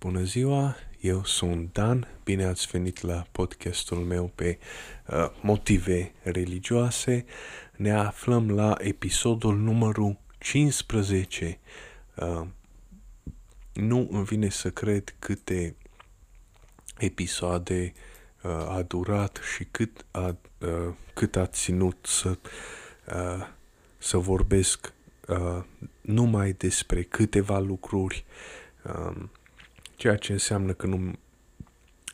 Bună ziua, eu sunt Dan, bine ați venit la podcastul meu pe uh, motive religioase. Ne aflăm la episodul numărul 15. Uh, nu îmi vine să cred câte episoade uh, a durat și cât a, uh, cât a ținut să, uh, să vorbesc uh, numai despre câteva lucruri uh, ceea ce înseamnă că nu,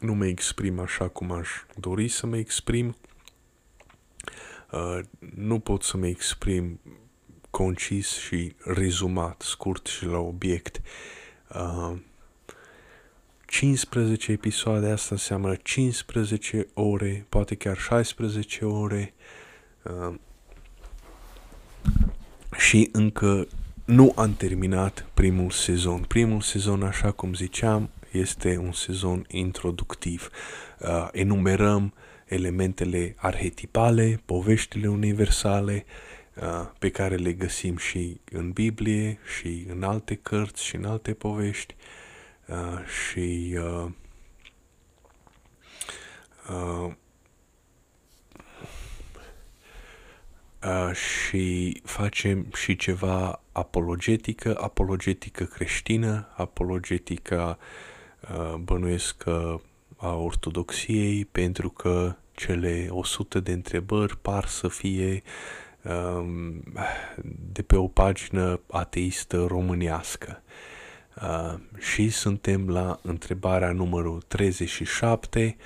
nu mă exprim așa cum aș dori să mă exprim. Uh, nu pot să mă exprim concis și rezumat, scurt și la obiect. Uh, 15 episoade, asta înseamnă 15 ore, poate chiar 16 ore. Uh, și încă nu am terminat primul sezon. Primul sezon, așa cum ziceam, este un sezon introductiv. Uh, enumerăm elementele arhetipale, poveștile universale uh, pe care le găsim și în Biblie și în alte cărți și în alte povești uh, și uh, uh, și facem și ceva apologetică, apologetică creștină, apologetică uh, bănuiesc a ortodoxiei, pentru că cele 100 de întrebări par să fie um, de pe o pagină ateistă românească. Uh, și suntem la întrebarea numărul 37.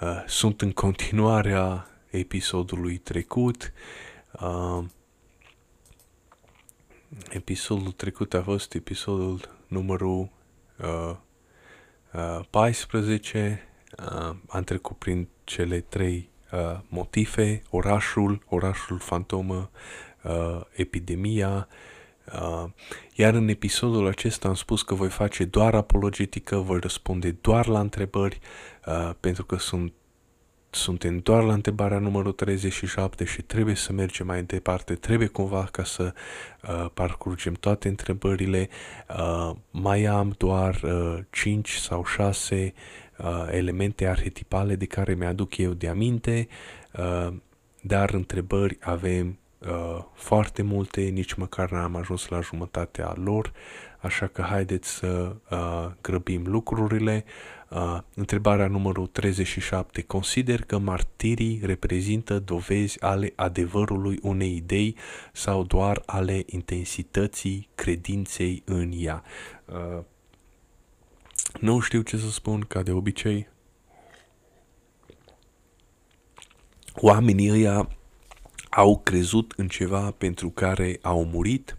Uh, sunt în continuarea episodului trecut. Uh, episodul trecut a fost episodul numărul uh, uh, 14. Uh, am trecut prin cele trei uh, motive, orașul, orașul fantomă, uh, epidemia, Uh, iar în episodul acesta am spus că voi face doar apologetică, voi răspunde doar la întrebări, uh, pentru că sunt suntem doar la întrebarea numărul 37 și trebuie să mergem mai departe, trebuie cumva ca să uh, parcurgem toate întrebările. Uh, mai am doar uh, 5 sau 6 uh, elemente arhetipale de care mi-aduc eu de aminte, uh, dar întrebări avem uh, foarte multe, nici măcar n-am ajuns la jumătatea lor, așa că haideți să uh, grăbim lucrurile. Uh, întrebarea numărul 37. Consider că martirii reprezintă dovezi ale adevărului unei idei sau doar ale intensității credinței în ea? Uh, nu știu ce să spun, ca de obicei. Oamenii ăia au crezut în ceva pentru care au murit,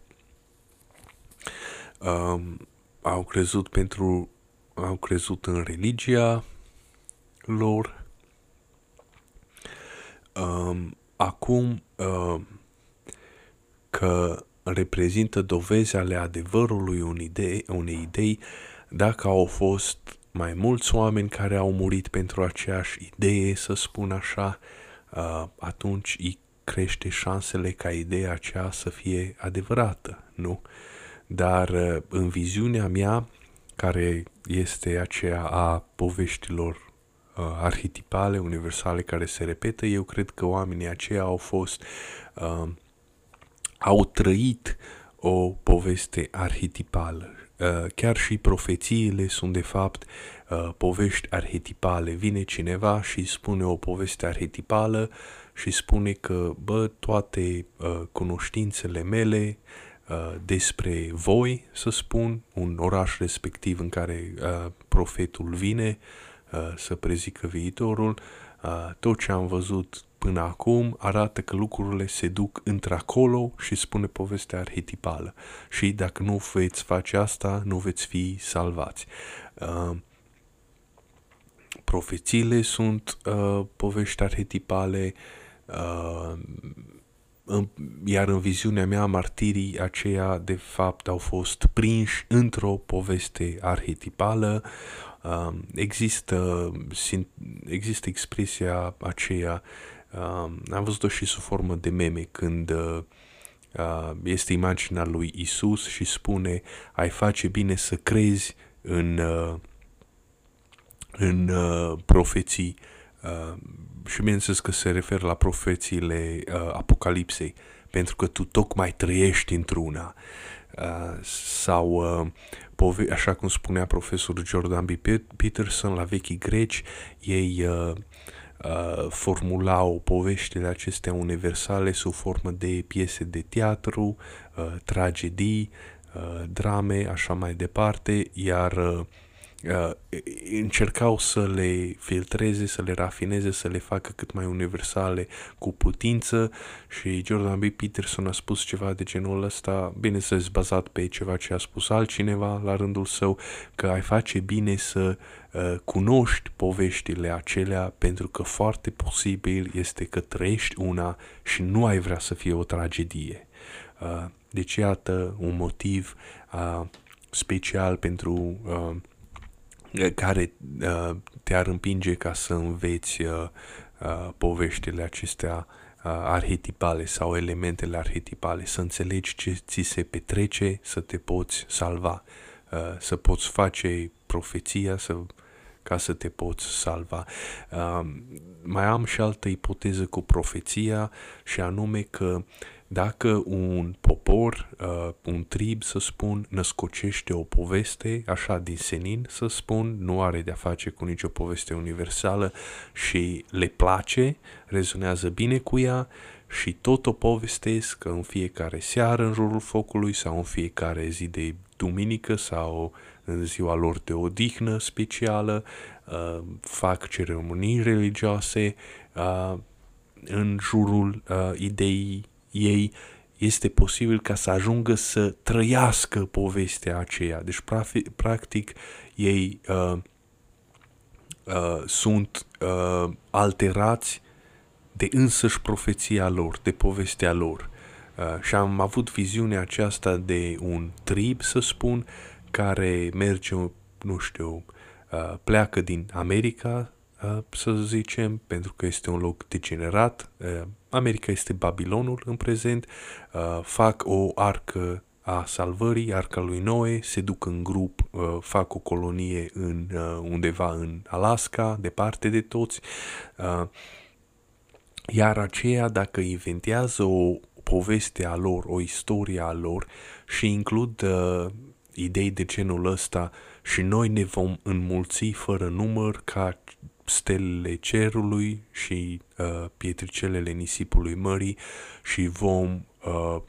um, au crezut pentru au crezut în religia lor. Um, acum um, că reprezintă dovezi ale adevărului unei idei, unei idei, dacă au fost mai mulți oameni care au murit pentru aceeași idee, să spun așa, uh, atunci îi crește șansele ca ideea aceea să fie adevărată, nu? Dar uh, în viziunea mea, care este aceea a poveștilor uh, arhetipale, universale, care se repetă, eu cred că oamenii aceia au fost, uh, au trăit o poveste arhetipală. Uh, chiar și profețiile sunt de fapt uh, povești arhetipale. Vine cineva și spune o poveste arhetipală și spune că, bă, toate uh, cunoștințele mele Uh, despre voi, să spun, un oraș respectiv în care uh, profetul vine uh, să prezică viitorul. Uh, tot ce am văzut până acum arată că lucrurile se duc într-acolo și spune povestea arhetipală. Și dacă nu veți face asta, nu veți fi salvați. Uh, profețiile sunt uh, povești arhetipale, uh, iar în viziunea mea martirii aceia de fapt au fost prinși într-o poveste arhetipală. Um, există, există expresia aceea, um, am văzut-o și sub formă de meme, când uh, este imaginea lui Isus și spune ai face bine să crezi în, uh, în uh, profeții uh, și bineînțeles că se referă la profețiile uh, Apocalipsei, pentru că tu tocmai trăiești într-una. Uh, sau, uh, pove- așa cum spunea profesorul Jordan B. Peterson la vechii greci, ei uh, uh, formulau poveștile acestea universale sub formă de piese de teatru, uh, tragedii, uh, drame, așa mai departe, iar uh, uh, încercau să le filtreze, să le rafineze, să le facă cât mai universale cu putință și Jordan B. Peterson a spus ceva de genul ăsta, bine să bazat pe ceva ce a spus altcineva la rândul său, că ai face bine să uh, cunoști poveștile acelea pentru că foarte posibil este că trăiești una și nu ai vrea să fie o tragedie. Uh, deci iată un motiv uh, special pentru uh, care uh, te-ar împinge ca să înveți uh, uh, poveștile acestea uh, arhetipale sau elementele arhetipale, să înțelegi ce ți se petrece, să te poți salva, uh, să poți face profeția, să ca să te poți salva. Uh, mai am și altă ipoteză cu profeția și anume că dacă un popor, uh, un trib, să spun, născocește o poveste, așa din senin, să spun, nu are de-a face cu nicio poveste universală și le place, rezonează bine cu ea și tot o povestesc în fiecare seară în jurul focului sau în fiecare zi de duminică sau în ziua lor de odihnă specială, uh, fac ceremonii religioase uh, în jurul uh, ideii ei este posibil ca să ajungă să trăiască povestea aceea. Deci, practic, ei uh, uh, sunt uh, alterați de însăși profeția lor, de povestea lor. Uh, și am avut viziunea aceasta de un trib, să spun, care merge, nu știu, uh, pleacă din America, uh, să zicem, pentru că este un loc degenerat. Uh, America este Babilonul în prezent. Fac o arcă a salvării, arca lui Noe, se duc în grup, fac o colonie în, undeva în Alaska, departe de toți. Iar aceea, dacă inventează o poveste a lor, o istorie a lor și includ uh, idei de genul ăsta și noi ne vom înmulți fără număr ca stelele cerului și uh, pietricelele nisipului mării și vom uh,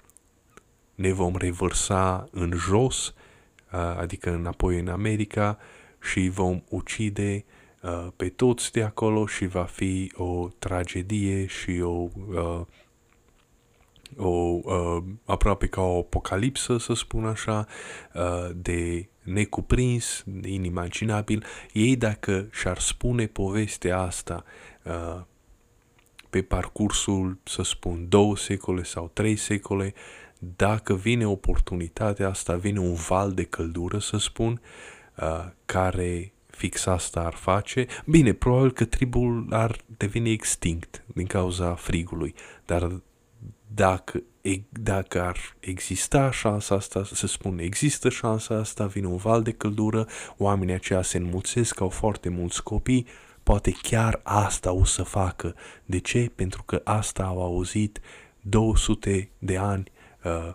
ne vom revărsa în jos, uh, adică înapoi în America și vom ucide uh, pe toți de acolo și va fi o tragedie și o uh, o, uh, aproape ca o apocalipsă, să spun așa, uh, de necuprins, de inimaginabil. Ei dacă și-ar spune povestea asta uh, pe parcursul, să spun, două secole sau trei secole, dacă vine oportunitatea asta, vine un val de căldură, să spun, uh, care fix asta ar face, bine, probabil că tribul ar deveni extinct din cauza frigului, dar dacă, dacă ar exista șansa asta, să spun, există șansa asta, vine un val de căldură, oamenii aceia se înmulțesc, au foarte mulți copii, poate chiar asta o să facă. De ce? Pentru că asta au auzit 200 de ani, uh,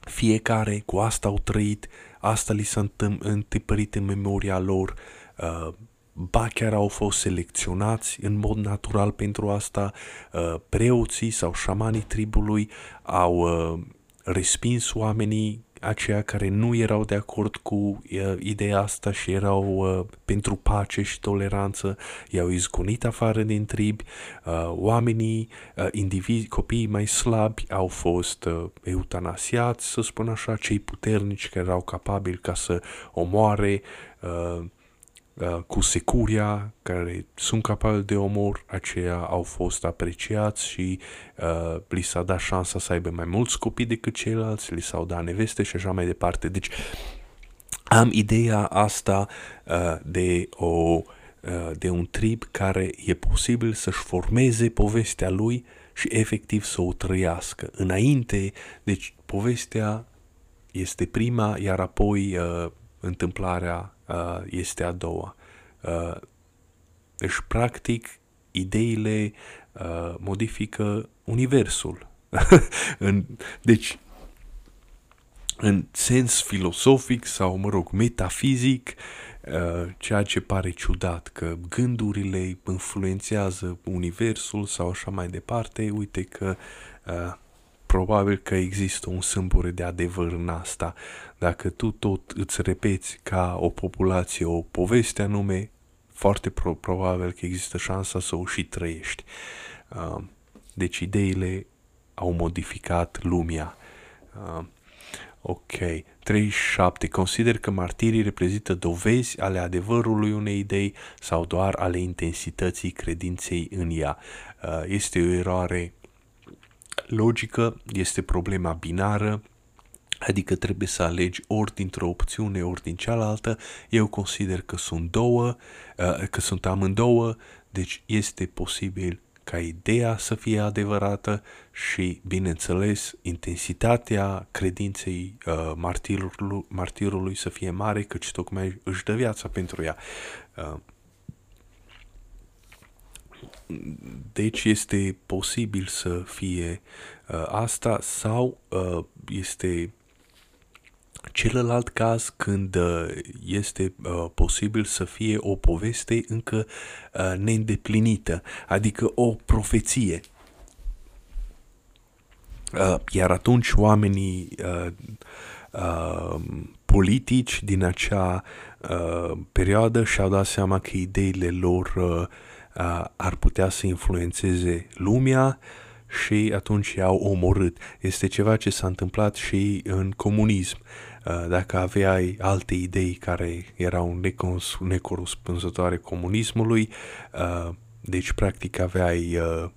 fiecare cu asta au trăit, asta li s-a întâmpărit în memoria lor, uh, ba chiar au fost selecționați în mod natural pentru asta, uh, preoții sau șamanii tribului au uh, respins oamenii aceia care nu erau de acord cu uh, ideea asta și erau uh, pentru pace și toleranță, i-au izgonit afară din trib, uh, oamenii, uh, indivizi, copiii mai slabi au fost uh, eutanasiați, să spun așa, cei puternici care erau capabili ca să omoare uh, Uh, cu securia, care sunt capabili de omor, aceia au fost apreciați și uh, li s-a dat șansa să aibă mai mulți copii decât ceilalți, li s-au dat neveste și așa mai departe. Deci am ideea asta uh, de o uh, de un trib care e posibil să-și formeze povestea lui și efectiv să o trăiască. Înainte, deci povestea este prima, iar apoi uh, întâmplarea uh, este a doua. Uh, deci, practic, ideile uh, modifică universul. în, deci, în sens filosofic sau, mă rog, metafizic, uh, ceea ce pare ciudat, că gândurile influențează universul sau așa mai departe, uite că uh, probabil că există un sâmbure de adevăr în asta. Dacă tu tot îți repeți ca o populație o poveste anume, foarte pro- probabil că există șansa să o și trăiești. Uh, deci ideile au modificat lumea. Uh, ok. 37. Consider că martirii reprezintă dovezi ale adevărului unei idei sau doar ale intensității credinței în ea. Uh, este o eroare logică, este problema binară, adică trebuie să alegi ori dintr-o opțiune, ori din cealaltă. Eu consider că sunt două, uh, că sunt amândouă, deci este posibil ca ideea să fie adevărată și, bineînțeles, intensitatea credinței uh, martirului, martirului să fie mare, căci tocmai își dă viața pentru ea. Uh, deci este posibil să fie uh, asta sau uh, este celălalt caz când uh, este uh, posibil să fie o poveste încă uh, neîndeplinită, adică o profeție. Uh, iar atunci oamenii uh, uh, politici din acea uh, perioadă și-au dat seama că ideile lor uh, uh, ar putea să influențeze lumea și atunci i-au omorât. Este ceva ce s-a întâmplat și în comunism. Uh, dacă aveai alte idei care erau necorespunzătoare comunismului, uh, deci practic aveai... Uh,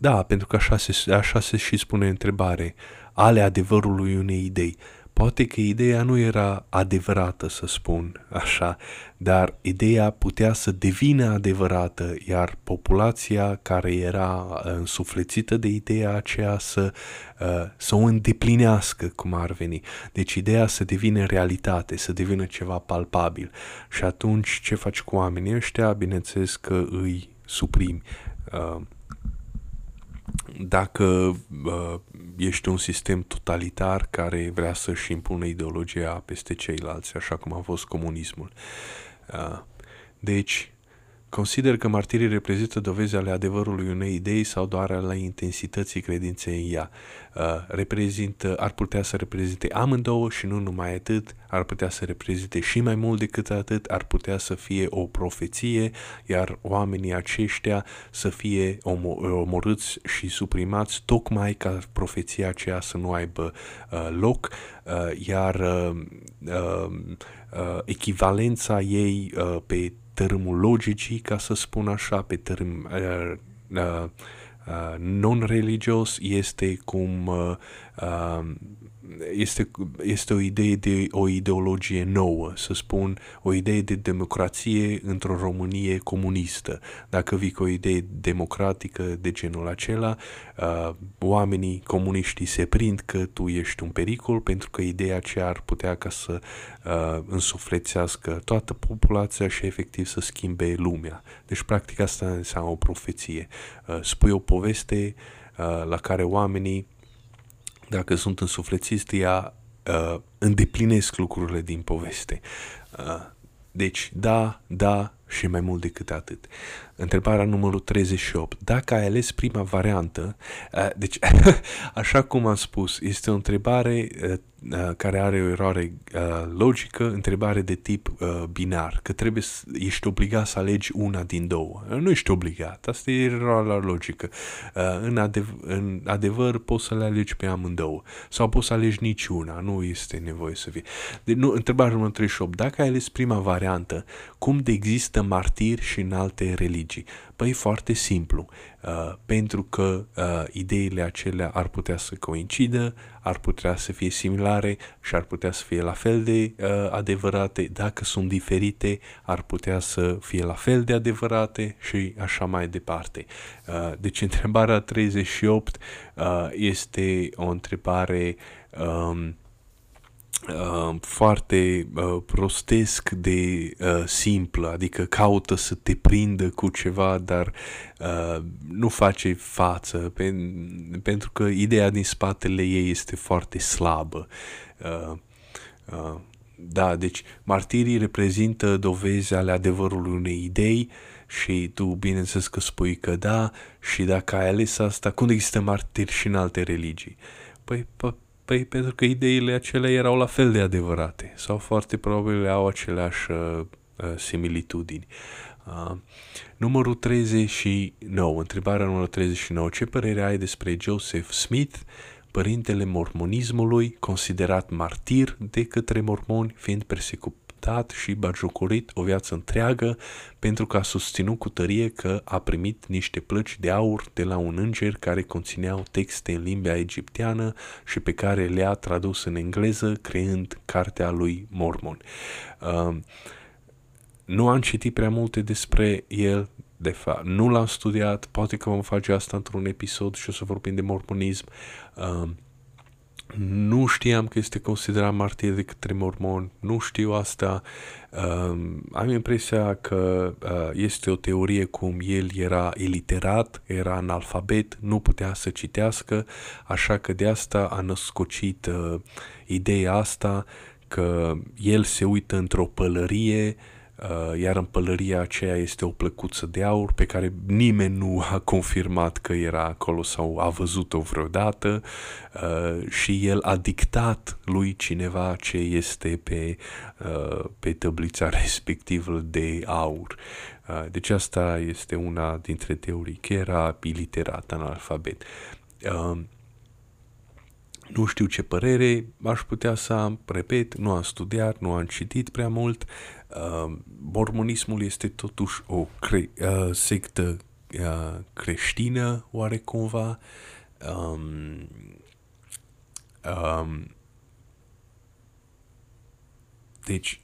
da, pentru că așa se, așa se și spune întrebare, ale adevărului unei idei. Poate că ideea nu era adevărată, să spun așa, dar ideea putea să devină adevărată, iar populația care era însuflețită de ideea aceea să, uh, să o îndeplinească, cum ar veni. Deci ideea să devină realitate, să devină ceva palpabil. Și atunci ce faci cu oamenii ăștia? Bineînțeles că îi suprimi. Uh, dacă uh, ești un sistem totalitar care vrea să-și impună ideologia peste ceilalți, așa cum a fost comunismul. Uh, deci, Consider că martirii reprezintă dovezi ale adevărului unei idei sau doar ale intensității credinței în ea. Uh, reprezintă, ar putea să reprezinte amândouă și nu numai atât, ar putea să reprezinte și mai mult decât atât, ar putea să fie o profeție, iar oamenii aceștia să fie omorâți și suprimați tocmai ca profeția aceea să nu aibă uh, loc, uh, iar uh, uh, uh, echivalența ei uh, pe tărâmul logicii, ca să spun așa, pe tărâm uh, uh, uh, non-religios, este cum uh, uh, este, este o idee de o ideologie nouă, să spun, o idee de democrație într-o Românie comunistă. Dacă vii cu o idee democratică de genul acela, uh, oamenii comuniștii se prind că tu ești un pericol pentru că ideea aceea ar putea ca să uh, însuflețească toată populația și efectiv să schimbe lumea. Deci practic asta înseamnă o profeție. Uh, spui o poveste uh, la care oamenii dacă sunt însuflețiți, ea uh, îndeplinesc lucrurile din poveste. Uh, deci, da, da și mai mult decât atât. Întrebarea numărul 38. Dacă ai ales prima variantă, uh, deci, așa cum am spus, este o întrebare uh, uh, care are o eroare logică, întrebare de tip binar, că trebuie să ești obligat să alegi una din două. Nu ești obligat, asta e eroarea logică. În, adev- în adevăr, poți să le alegi pe amândouă. Sau poți să alegi niciuna, nu este nevoie să fie. Deci, nu, întrebarea numărul 38. Dacă ai ales prima variantă, cum de există martiri și în alte religii? Religii? Păi foarte simplu, uh, pentru că uh, ideile acelea ar putea să coincidă, ar putea să fie similare și ar putea să fie la fel de uh, adevărate. Dacă sunt diferite, ar putea să fie la fel de adevărate și așa mai departe. Uh, deci întrebarea 38 uh, este o întrebare um, uh, foarte uh, prostesc de uh, simplă, adică caută să te prindă cu ceva, dar uh, nu face față, pe, pentru că ideea din spatele ei este foarte slabă. Uh, uh, da, deci martirii reprezintă dovezi ale adevărului unei idei și tu bineînțeles că spui că da și dacă ai ales asta, cum există martiri și în alte religii? Păi, Păi pentru că ideile acelea erau la fel de adevărate sau foarte probabil au aceleași uh, uh similitudini. Uh, numărul 39, întrebarea numărul 39. Ce părere ai despre Joseph Smith, părintele mormonismului, considerat martir de către mormoni, fiind persecutat luptat și bagiucurit o viață întreagă pentru că a susținut cu tărie că a primit niște plăci de aur de la un înger care conțineau texte în limba egipteană și pe care le-a tradus în engleză creând cartea lui Mormon. Uh, nu am citit prea multe despre el, de fapt, nu l-am studiat, poate că vom face asta într-un episod și o să vorbim de mormonism. Uh, nu știam că este considerat martir de către mormon, nu știu asta. Uh, am impresia că uh, este o teorie cum el era iliterat, era analfabet, nu putea să citească, așa că de asta a născocit uh, ideea asta că el se uită într-o pălărie uh, Uh, iar în pălăria aceea este o plăcuță de aur pe care nimeni nu a confirmat că era acolo sau a văzut-o vreodată uh, și el a dictat lui cineva ce este pe, uh, pe tăblița respectivă de aur. Uh, deci asta este una dintre teorii, că era iliterat, analfabet. Uh, nu știu ce părere, aș putea să am, repet, nu am studiat, nu am citit prea mult, Uh, mormonismul este totuși o cre- uh, sectă uh, creștină, oare cumva. Um, um, deci,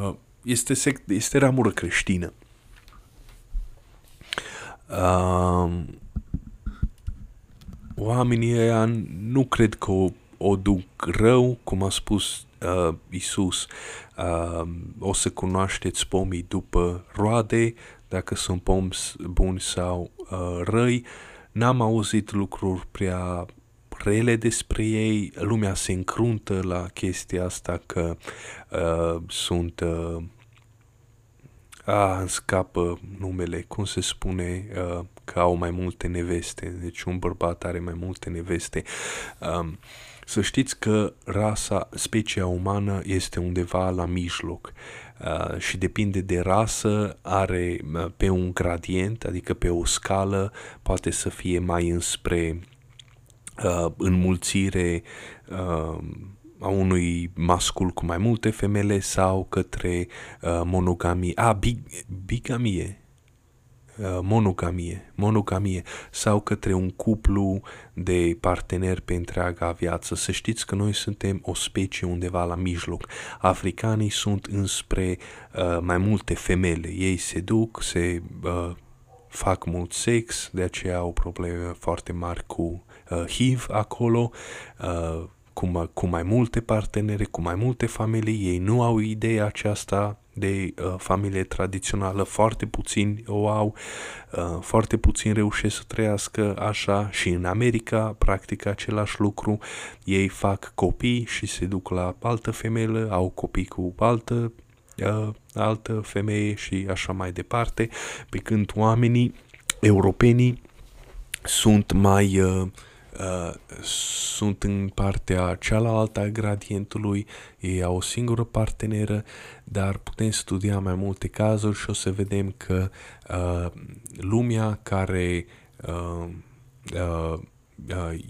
uh, este, sect, este ramură creștină. Uh, oamenii ăia nu cred că o, o duc rău, cum a spus uh, Isus, uh, o să cunoașteți pomii după roade, dacă sunt pomi buni sau uh, răi. N-am auzit lucruri prea rele despre ei, lumea se încruntă la chestia asta că uh, sunt uh, a, îmi scapă numele, cum se spune, uh, că au mai multe neveste, deci un bărbat are mai multe neveste. Um, să știți că rasa, specia umană este undeva la mijloc uh, și depinde de rasă, are uh, pe un gradient, adică pe o scală, poate să fie mai înspre uh, înmulțire uh, a unui mascul cu mai multe femele sau către uh, monogamie. A, big, bigamie Uh, monogamie, monogamie sau către un cuplu de parteneri pe întreaga viață. Să știți că noi suntem o specie undeva la mijloc. Africanii sunt înspre uh, mai multe femele. Ei se duc, se uh, fac mult sex, de aceea au probleme foarte mari cu uh, HIV acolo. Uh, cu, cu mai multe partenere, cu mai multe familii, ei nu au ideea aceasta de uh, familie tradițională, foarte puțini o au, uh, foarte puțini reușesc să trăiască așa și în America practică același lucru, ei fac copii și se duc la altă femeie, au copii cu altă, uh, altă femeie și așa mai departe, pe când oamenii europenii sunt mai uh, Uh, sunt în partea cealaltă a gradientului, ei au o singură parteneră, dar putem studia mai multe cazuri și o să vedem că uh, lumea care uh, uh,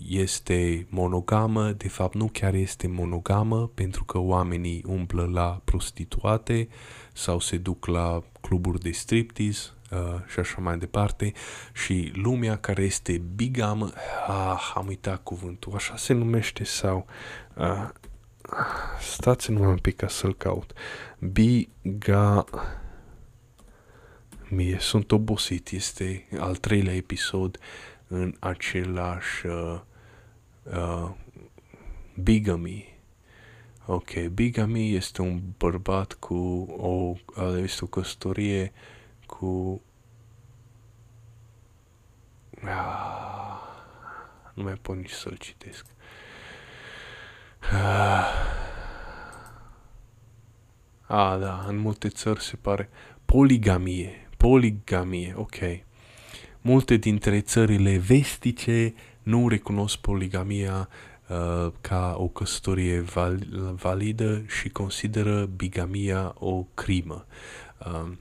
este monogamă, de fapt nu chiar este monogamă pentru că oamenii umblă la prostituate sau se duc la cluburi de striptease uh, și așa mai departe. Și lumea care este bigamă, ah, am uitat cuvântul, așa se numește sau uh, stați numai un pic ca să-l caut. Biga mie sunt obosit, este al treilea episod în același uh, uh, bigamy. Ok, bigamy este un bărbat cu o, este o căsătorie cu ah, nu mai pot nici să-l citesc. Ah, ah, da, în multe țări se pare poligamie, poligamie, ok. Multe dintre țările vestice nu recunosc poligamia uh, ca o căsătorie val- validă și consideră bigamia o crimă. Uh,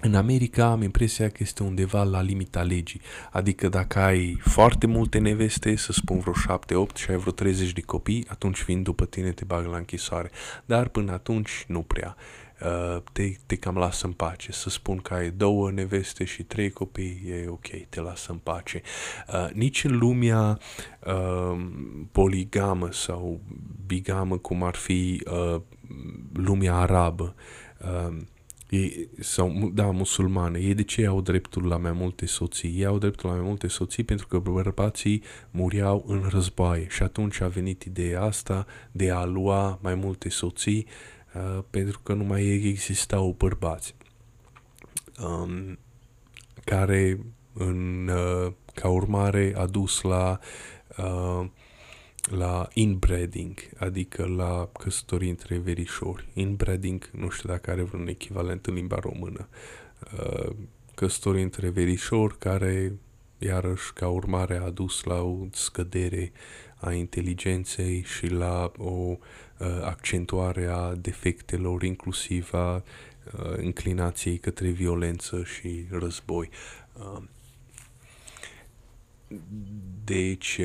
în America am impresia că este undeva la limita legii. Adică dacă ai foarte multe neveste, să spun vreo 7-8 și ai vreo 30 de copii, atunci vin după tine, te bag la închisoare. Dar până atunci nu prea. Uh, te, te cam lasă în pace. Să spun că ai două neveste și trei copii, e ok, te lasă în pace. Uh, nici în lumea uh, poligamă sau bigamă, cum ar fi uh, lumea arabă, uh, ei, sau, da, musulmane, ei de ce au dreptul la mai multe soții? Ei au dreptul la mai multe soții pentru că bărbații muriau în războaie și atunci a venit ideea asta de a lua mai multe soții uh, pentru că nu mai existau bărbați um, care în, uh, ca urmare a dus la uh, la inbreeding, adică la căsătorii între verișori. Inbreeding, nu știu dacă are vreun echivalent în limba română. Uh, căsătorii între verișori care, iarăși, ca urmare a dus la o scădere a inteligenței și la o uh, accentuare a defectelor, inclusiv a uh, înclinației către violență și război. Deci,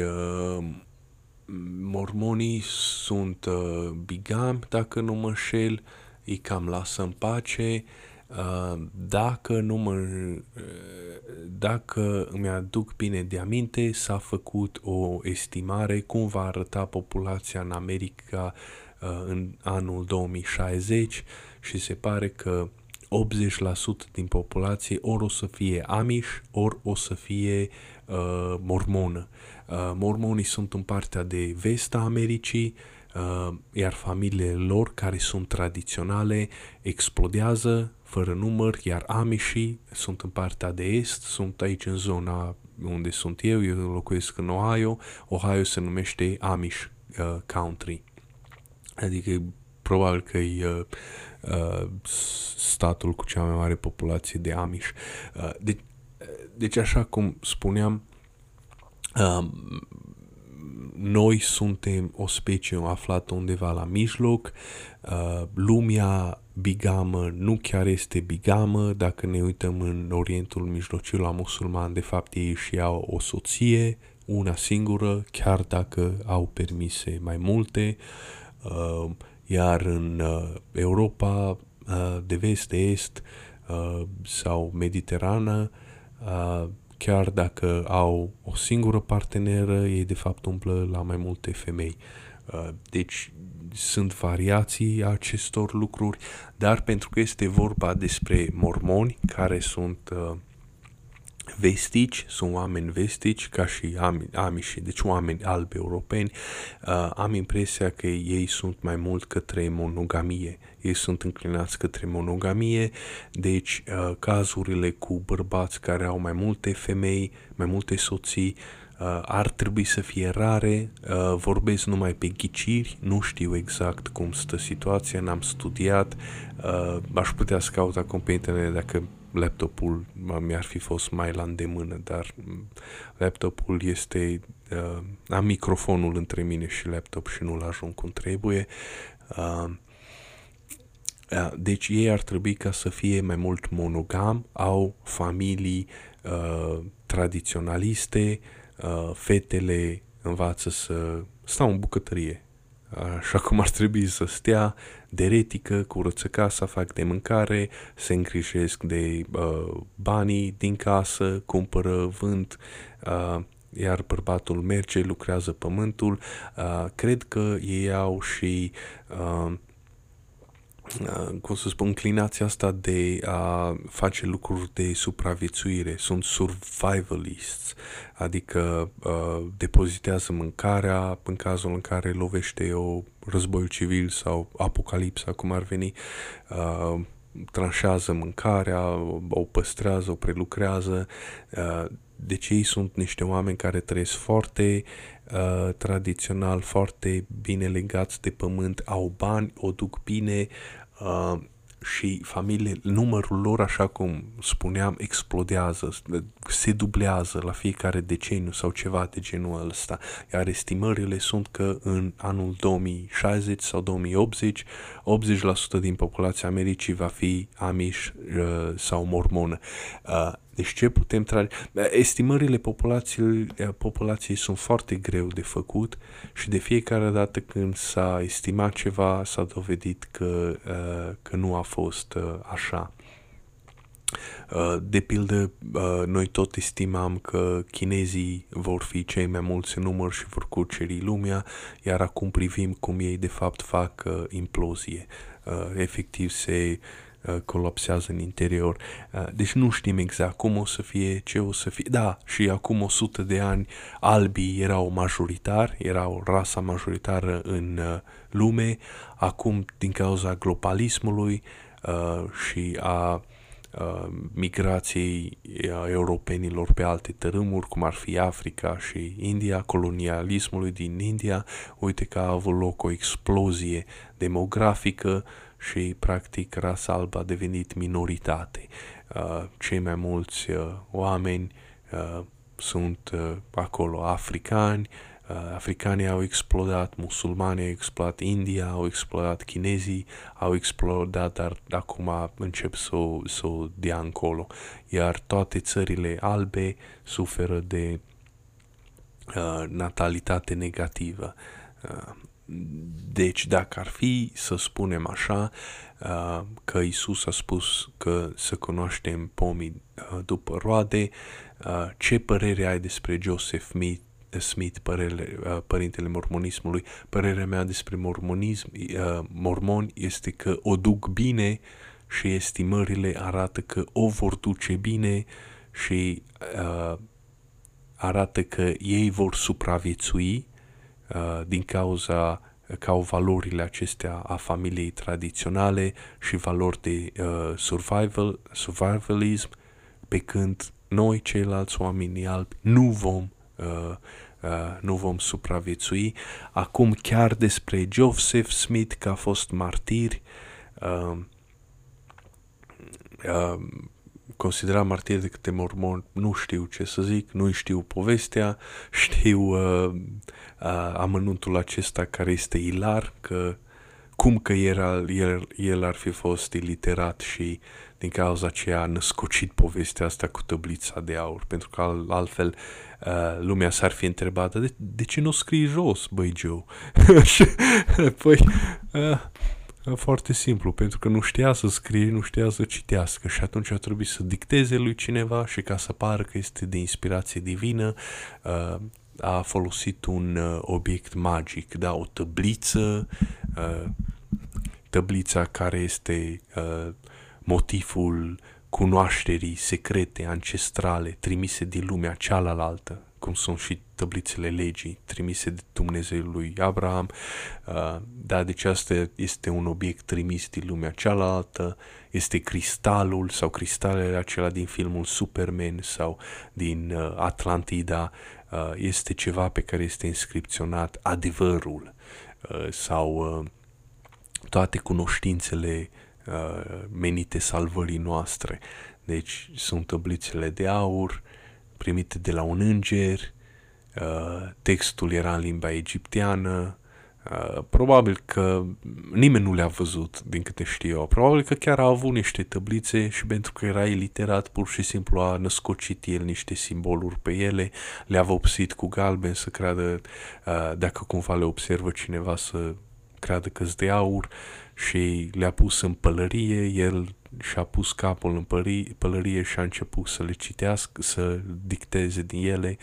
mormonii sunt uh, bigami, dacă nu mă înșel, îi cam lasă în pace. Uh, dacă nu mă, uh, dacă îmi aduc bine de aminte, s-a făcut o estimare cum va arăta populația în America uh, în anul 2060 și se pare că 80% din populație ori o să fie Amish, ori o să fie uh, mormonă. Uh, mormonii sunt în partea de vest a Americii, uh, iar familiile lor, care sunt tradiționale, explodează fără număr, iar Amishii sunt în partea de est, sunt aici în zona unde sunt eu, eu locuiesc în Ohio, Ohio se numește Amish uh, Country. Adică probabil că e uh, uh, statul cu cea mai mare populație de Amish. Uh, de, uh, deci așa cum spuneam, noi suntem o specie aflată undeva la mijloc, uh, lumea bigamă nu chiar este bigamă, dacă ne uităm în Orientul Mijlociu la musulman, de fapt ei și au o soție, una singură, chiar dacă au permise mai multe, uh, iar în uh, Europa de vest, de est sau Mediterană, chiar dacă au o singură parteneră, ei de fapt umplă la mai multe femei. Uh, deci sunt variații acestor lucruri, dar pentru că este vorba despre mormoni care sunt uh, vestici, sunt oameni vestici ca și ami, amiși, deci oameni albi europeni, uh, am impresia că ei sunt mai mult către monogamie, ei sunt înclinați către monogamie, deci uh, cazurile cu bărbați care au mai multe femei, mai multe soții, uh, ar trebui să fie rare, uh, vorbesc numai pe ghiciri, nu știu exact cum stă situația, n-am studiat, uh, aș putea să caut acum pe internet dacă laptopul mi-ar fi fost mai la îndemână, dar laptopul este, uh, am microfonul între mine și laptop și nu-l ajung cum trebuie. Uh, uh, deci ei ar trebui ca să fie mai mult monogam, au familii uh, tradiționaliste, uh, fetele învață să stau în bucătărie, așa cum ar trebui să stea, deretică, curăță casa, fac de mâncare, se îngrijesc de uh, banii din casă, cumpără, vând, uh, iar bărbatul merge, lucrează pământul. Uh, cred că ei au și uh, uh, cum să spun, inclinația asta de a face lucruri de supraviețuire. Sunt survivalists, adică uh, depozitează mâncarea în cazul în care lovește o război civil sau apocalipsa, cum ar veni, uh, tranșează mâncarea, o păstrează, o prelucrează. Uh, deci ei sunt niște oameni care trăiesc foarte uh, tradițional, foarte bine legați de pământ, au bani, o duc bine, uh, și familie, numărul lor, așa cum spuneam, explodează, se dublează la fiecare deceniu sau ceva de genul ăsta, iar estimările sunt că în anul 2060 sau 2080, 80% din populația Americii va fi amish uh, sau mormonă. Uh, deci ce putem trage? Estimările populației, populației sunt foarte greu de făcut și de fiecare dată când s-a estimat ceva s-a dovedit că, uh, că nu a fost uh, așa. Uh, de pildă, noi tot estimam că chinezii vor fi cei mai mulți în număr și vor cuceri lumea, iar acum privim cum ei de fapt fac implozie. Efectiv se Uh, colapsează în interior. Uh, deci nu știm exact cum o să fie, ce o să fie. Da, și acum 100 de ani albii erau majoritar, erau rasa majoritară în uh, lume. Acum, din cauza globalismului și a migrației europenilor pe alte tărâmuri, cum ar fi Africa și India, colonialismului din India, uite că a avut loc o explozie demografică și practic rasa albă a devenit minoritate. Uh, cei mai mulți uh, oameni uh, sunt uh, acolo africani, uh, africanii au explodat, musulmanii au explodat, India au explodat, chinezii au explodat, dar acum încep să o, să o dea încolo. Iar toate țările albe suferă de uh, natalitate negativă. Uh, deci, dacă ar fi să spunem așa, uh, că Isus a spus că să cunoaștem pomii uh, după roade, uh, ce părere ai despre Joseph Smith, Smith părere, părintele mormonismului? Părerea mea despre mormonism, mormon este că o duc bine și estimările arată că o vor duce bine și arată că ei vor supraviețui Uh, din cauza că au valorile acestea a familiei tradiționale și valori de uh, survival, survivalism, pe când noi, ceilalți oameni albi, nu vom uh, Uh, nu vom supraviețui. Acum chiar despre Joseph Smith că a fost martir, uh, uh, considera martir de câte mormon, nu știu ce să zic, nu știu povestea, știu uh, uh, amănuntul acesta care este ilar, că cum că era, el, el ar fi fost iliterat și din cauza aceea a născocit povestea asta cu tăblița de aur, pentru că altfel uh, lumea s-ar fi întrebat, de, de ce nu scrii jos, băi Joe? păi, uh, foarte simplu, pentru că nu știa să scrie, nu știa să citească și atunci a trebuit să dicteze lui cineva și ca să pară că este de inspirație divină, uh, a folosit un uh, obiect magic, da, o tăbliță, uh, tăblița care este motivul cunoașterii secrete, ancestrale, trimise din lumea cealaltă, cum sunt și tablițele legii trimise de Dumnezeu lui Abraham. Uh, da, deci asta este un obiect trimis din lumea cealaltă, este cristalul sau cristalele acela din filmul Superman sau din uh, Atlantida, uh, este ceva pe care este inscripționat adevărul sau toate cunoștințele menite salvării noastre. Deci sunt tablițele de aur, primite de la un înger, uh, textul era în limba egipteană, uh, probabil că nimeni nu le-a văzut, din câte știu eu. Probabil că chiar a avut niște tablițe și pentru că era iliterat, pur și simplu a născocit el niște simboluri pe ele, le-a vopsit cu galben să creadă, uh, dacă cumva le observă cineva, să creadă că de aur și le-a pus în pălărie, el și-a pus capul în pări, pălărie și a început să le citească, să dicteze din ele,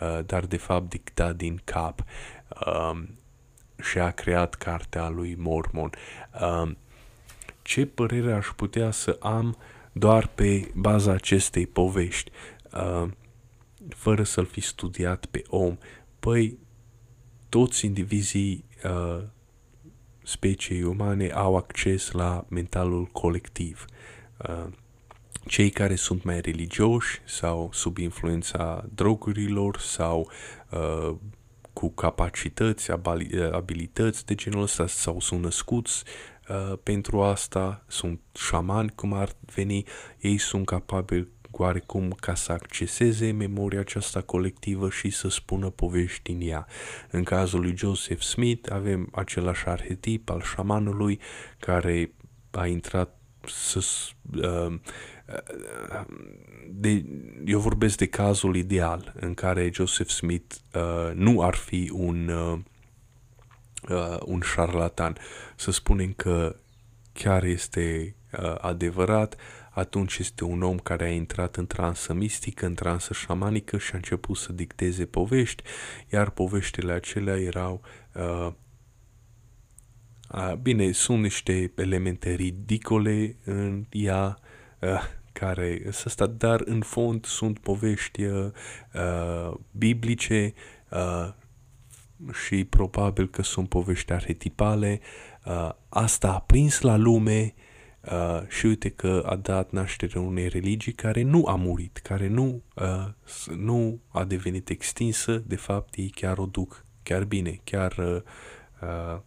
uh, dar de fapt dicta din cap um, și a creat cartea lui Mormon. Um, ce părere aș putea să am doar pe baza acestei povești, uh, fără să-l fi studiat pe om. Păi, toți indivizii uh, speciei umane au acces la mentalul colectiv. Uh, cei care sunt mai religioși sau sub influența drogurilor sau uh, cu capacități, abilități de genul ăsta sau sunt născuți uh, pentru asta, sunt șamani cum ar veni, ei sunt capabili oarecum ca să acceseze memoria aceasta colectivă și să spună povești în ea. În cazul lui Joseph Smith avem același arhetip al șamanului care a intrat să... Uh, de, eu vorbesc de cazul ideal în care Joseph Smith uh, nu ar fi un, uh, uh, un șarlatan. Să spunem că chiar este uh, adevărat, atunci este un om care a intrat în transă mistică, în transă șamanică și a început să dicteze povești, iar poveștile acelea erau uh, uh, bine, sunt niște elemente ridicole în ea, uh, care asta, dar în fond sunt povești uh, biblice uh, și probabil că sunt povești arhetipale. Uh, asta a prins la lume uh, și uite că a dat naștere unei religii care nu a murit, care nu, uh, nu a devenit extinsă, de fapt ei chiar o duc chiar bine, chiar uh, uh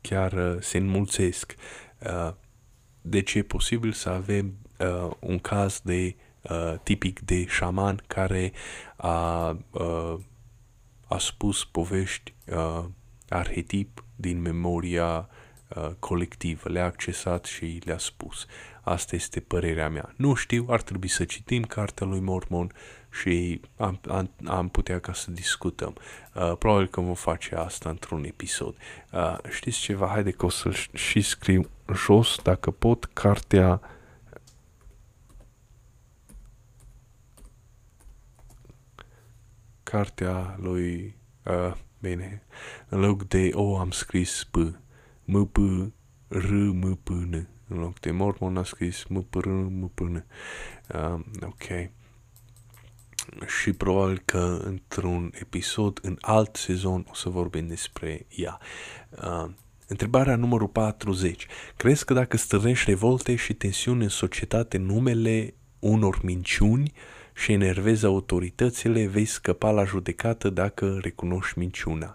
chiar uh, se înmulțesc. Uh, deci e posibil să avem uh, un caz de uh, tipic de șaman care a, uh, a spus povești uh, arhetip din memoria uh, colectivă, le-a accesat și le-a spus. Asta este părerea mea. Nu știu, ar trebui să citim cartea lui Mormon și am, am, am putea ca să discutăm. Uh, probabil că vom face asta într-un episod. Uh, știți ceva? Haide că o să și scriu jos, dacă pot, cartea cartea lui uh, bine, în loc de O am scris P, M, P, R, M, P, N. În loc de Mormon a scris M, P, R, M, P, N. Uh, ok și probabil că într-un episod, în alt sezon, o să vorbim despre ea. Uh, întrebarea numărul 40. Crezi că dacă stârnești revolte și tensiuni în societate numele unor minciuni și enervezi autoritățile, vei scăpa la judecată dacă recunoști minciuna?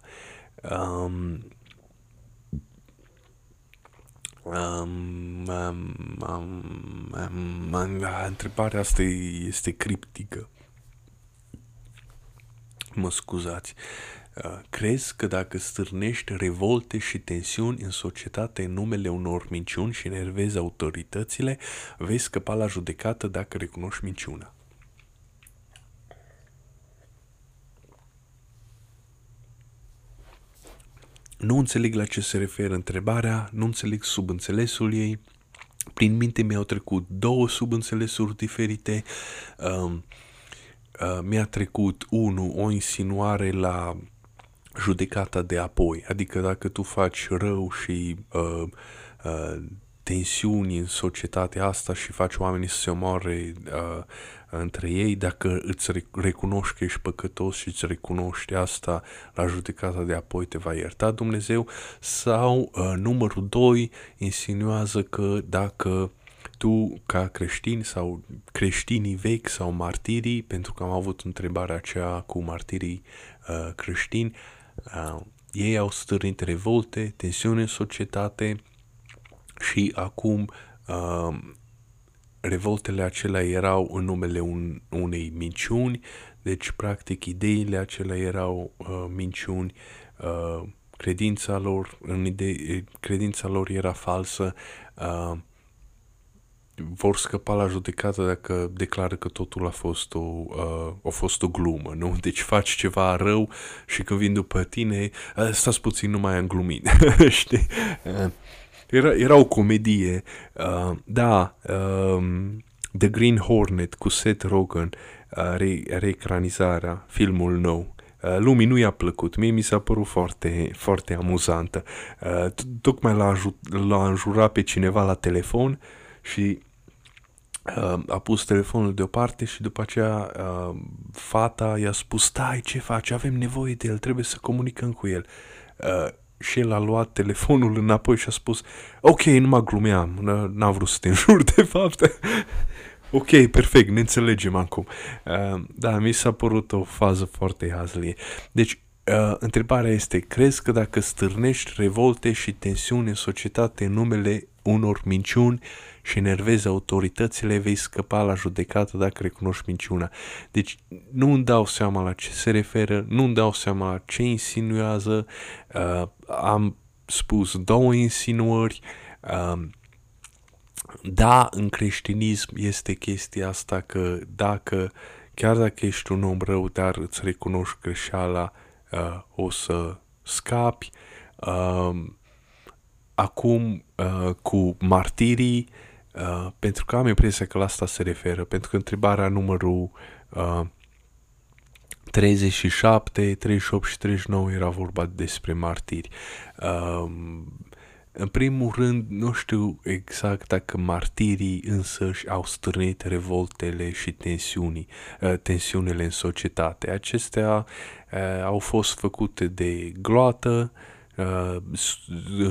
Um, Um, um, um, um, um, întrebarea asta este criptică. Mă scuzați, uh, crezi că dacă stârnești revolte și tensiuni în societate în numele unor minciuni și enervezi autoritățile, vei scăpa la judecată dacă recunoști minciuna? Nu înțeleg la ce se referă întrebarea, nu înțeleg subînțelesul ei. Prin minte mi-au trecut două subînțelesuri diferite. Um, Uh, mi-a trecut, unu, o insinuare la judecata de apoi, adică dacă tu faci rău și uh, uh, tensiuni în societatea asta și faci oamenii să se omoare uh, între ei, dacă îți recunoști că ești păcătos și îți recunoști asta la judecata de apoi te va ierta Dumnezeu, sau uh, numărul 2 insinuează că dacă tu, ca creștin sau creștinii vechi sau martirii, pentru că am avut întrebarea aceea cu martirii uh, creștini, uh, ei au stârnit revolte, tensiune în societate și acum uh, revoltele acelea erau în numele un, unei minciuni, deci practic ideile acelea erau uh, minciuni, uh, credința lor, în idei, credința lor era falsă, uh, vor scăpa la judecată dacă declară că totul a fost o, uh, a fost o glumă, nu? Deci faci ceva rău și când vin după tine, uh, stați puțin, nu mai am glumit, știi? Uh, era, era o comedie, uh, da, um, The Green Hornet cu Seth Rogen, uh, re, reecranizarea, filmul nou, Uh, lumii nu i-a plăcut. Mie mi s-a părut foarte, foarte amuzantă. Uh, tocmai l-a, l-a înjurat pe cineva la telefon și uh, a pus telefonul deoparte și după aceea uh, fata i-a spus stai ce faci, avem nevoie de el, trebuie să comunicăm cu el. Uh, și el a luat telefonul înapoi și a spus ok, nu mă glumeam, n-am vrut să te înjur de fapt. ok, perfect, ne înțelegem acum. Uh, da, mi s-a părut o fază foarte hazlie. Deci, uh, întrebarea este, crezi că dacă stârnești revolte și tensiuni în societate în numele unor minciuni și enervezi autoritățile, vei scăpa la judecată dacă recunoști minciuna. Deci nu îmi dau seama la ce se referă, nu îmi dau seama la ce insinuează, uh, am spus două insinuări, uh, da, în creștinism este chestia asta că dacă, chiar dacă ești un om rău, dar îți recunoști greșeala, uh, o să scapi. Uh, acum, uh, cu martirii, uh, pentru că am impresia că la asta se referă, pentru că întrebarea numărul uh, 37, 38 și 39 era vorba despre martiri. Uh, în primul rând, nu știu exact dacă martirii însăși au stârnit revoltele și tensiunii, uh, tensiunile în societate. Acestea uh, au fost făcute de gloată, uh,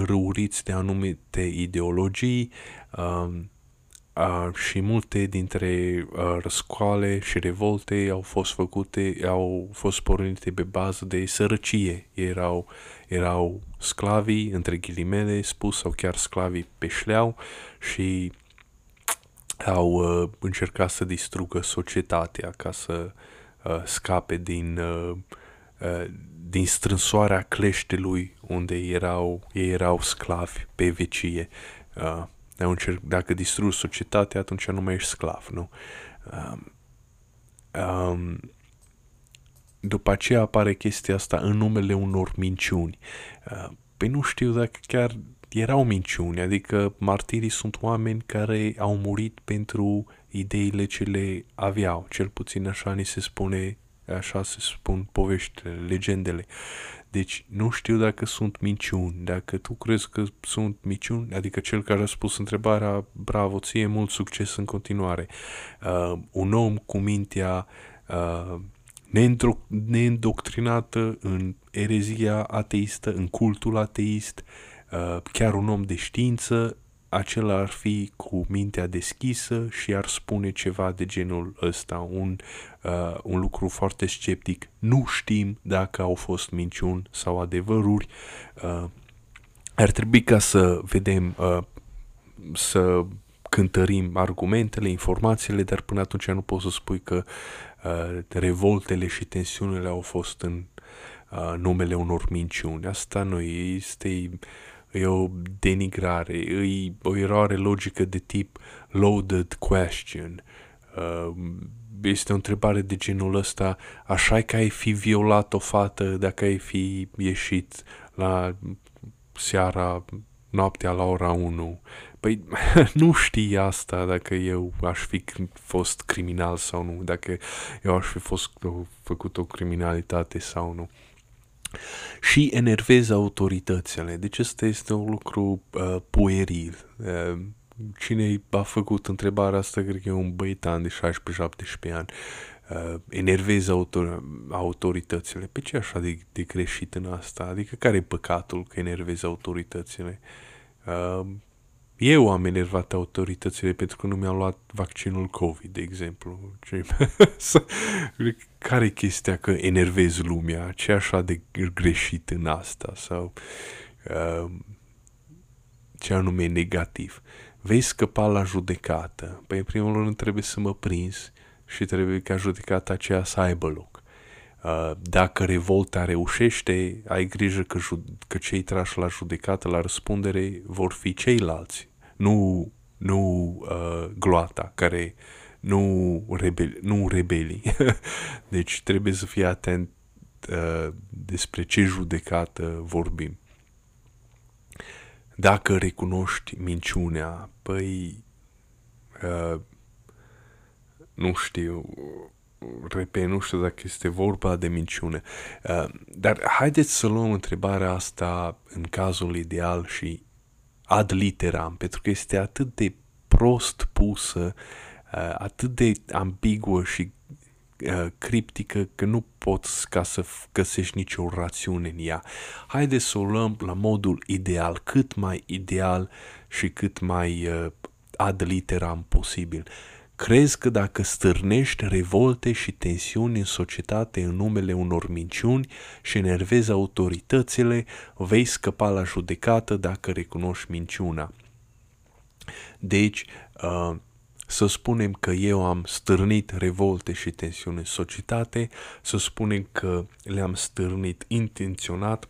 răuriți de anumite ideologii, Uh, și multe dintre uh, răscoale și revolte au fost făcute, au fost pornite pe bază de sărăcie. Erau, erau sclavii, între ghilimele spus, sau chiar sclavii pe șleau și au uh, încercat să distrugă societatea ca să uh, scape din, uh, uh, din strânsoarea cleștelui unde erau, ei erau sclavi pe vecie. Uh, dacă distrugi societatea, atunci nu mai ești sclav, nu? Um, um, după aceea apare chestia asta în numele unor minciuni. Uh, păi nu știu dacă chiar erau minciuni, adică martirii sunt oameni care au murit pentru ideile ce le aveau, cel puțin așa ni se spune, așa se spun poveștile, legendele. Deci nu știu dacă sunt minciuni, dacă tu crezi că sunt minciuni, adică cel care a spus întrebarea, bravo, ție mult succes în continuare. Uh, un om cu mintea uh, neîndoctrinată în erezia ateistă, în cultul ateist, uh, chiar un om de știință, acela ar fi cu mintea deschisă și ar spune ceva de genul ăsta, un, uh, un lucru foarte sceptic. Nu știm dacă au fost minciuni sau adevăruri. Uh, ar trebui ca să vedem, uh, să cântărim argumentele, informațiile, dar până atunci nu poți să spui că uh, revoltele și tensiunile au fost în uh, numele unor minciuni. Asta nu este e o denigrare, e o eroare logică de tip loaded question. Uh, este o întrebare de genul ăsta, așa că ai fi violat o fată dacă ai fi ieșit la seara, noaptea la ora 1. Păi nu știi asta dacă eu aș fi fost criminal sau nu, dacă eu aș fi fost făcut o criminalitate sau nu și enervezi autoritățile. Deci ăsta este un lucru uh, pueril. Uh, cine a făcut întrebarea asta, cred că e un băietan de 16-17 ani. Uh, enervezi autor- autoritățile. Pe ce așa de, de greșit în asta? Adică care e păcatul că enervezi autoritățile? Uh, eu am enervat autoritățile pentru că nu mi-am luat vaccinul COVID, de exemplu. Care e chestia că enervezi lumea? Ce așa de greșit în asta? Sau uh, ce anume negativ? Vei scăpa la judecată. Păi, în primul rând, trebuie să mă prins și trebuie ca judecata aceea să aibă loc. Uh, dacă revolta reușește, ai grijă că, că cei trași la judecată, la răspundere, vor fi ceilalți, nu, nu uh, gloata, care nu, rebeli, nu rebelii. deci trebuie să fii atent uh, despre ce judecată vorbim. Dacă recunoști minciunea, păi, uh, nu știu, repede, nu știu dacă este vorba de minciune. Uh, dar haideți să luăm întrebarea asta în cazul ideal și ad literam, pentru că este atât de prost pusă, uh, atât de ambiguă și uh, criptică că nu poți ca să găsești nicio rațiune în ea. Haideți să o luăm la modul ideal, cât mai ideal și cât mai uh, ad literam posibil. Crezi că dacă stârnești revolte și tensiuni în societate în numele unor minciuni și enervezi autoritățile, vei scăpa la judecată dacă recunoști minciuna. Deci, uh, să spunem că eu am stârnit revolte și tensiuni în societate, să spunem că le-am stârnit intenționat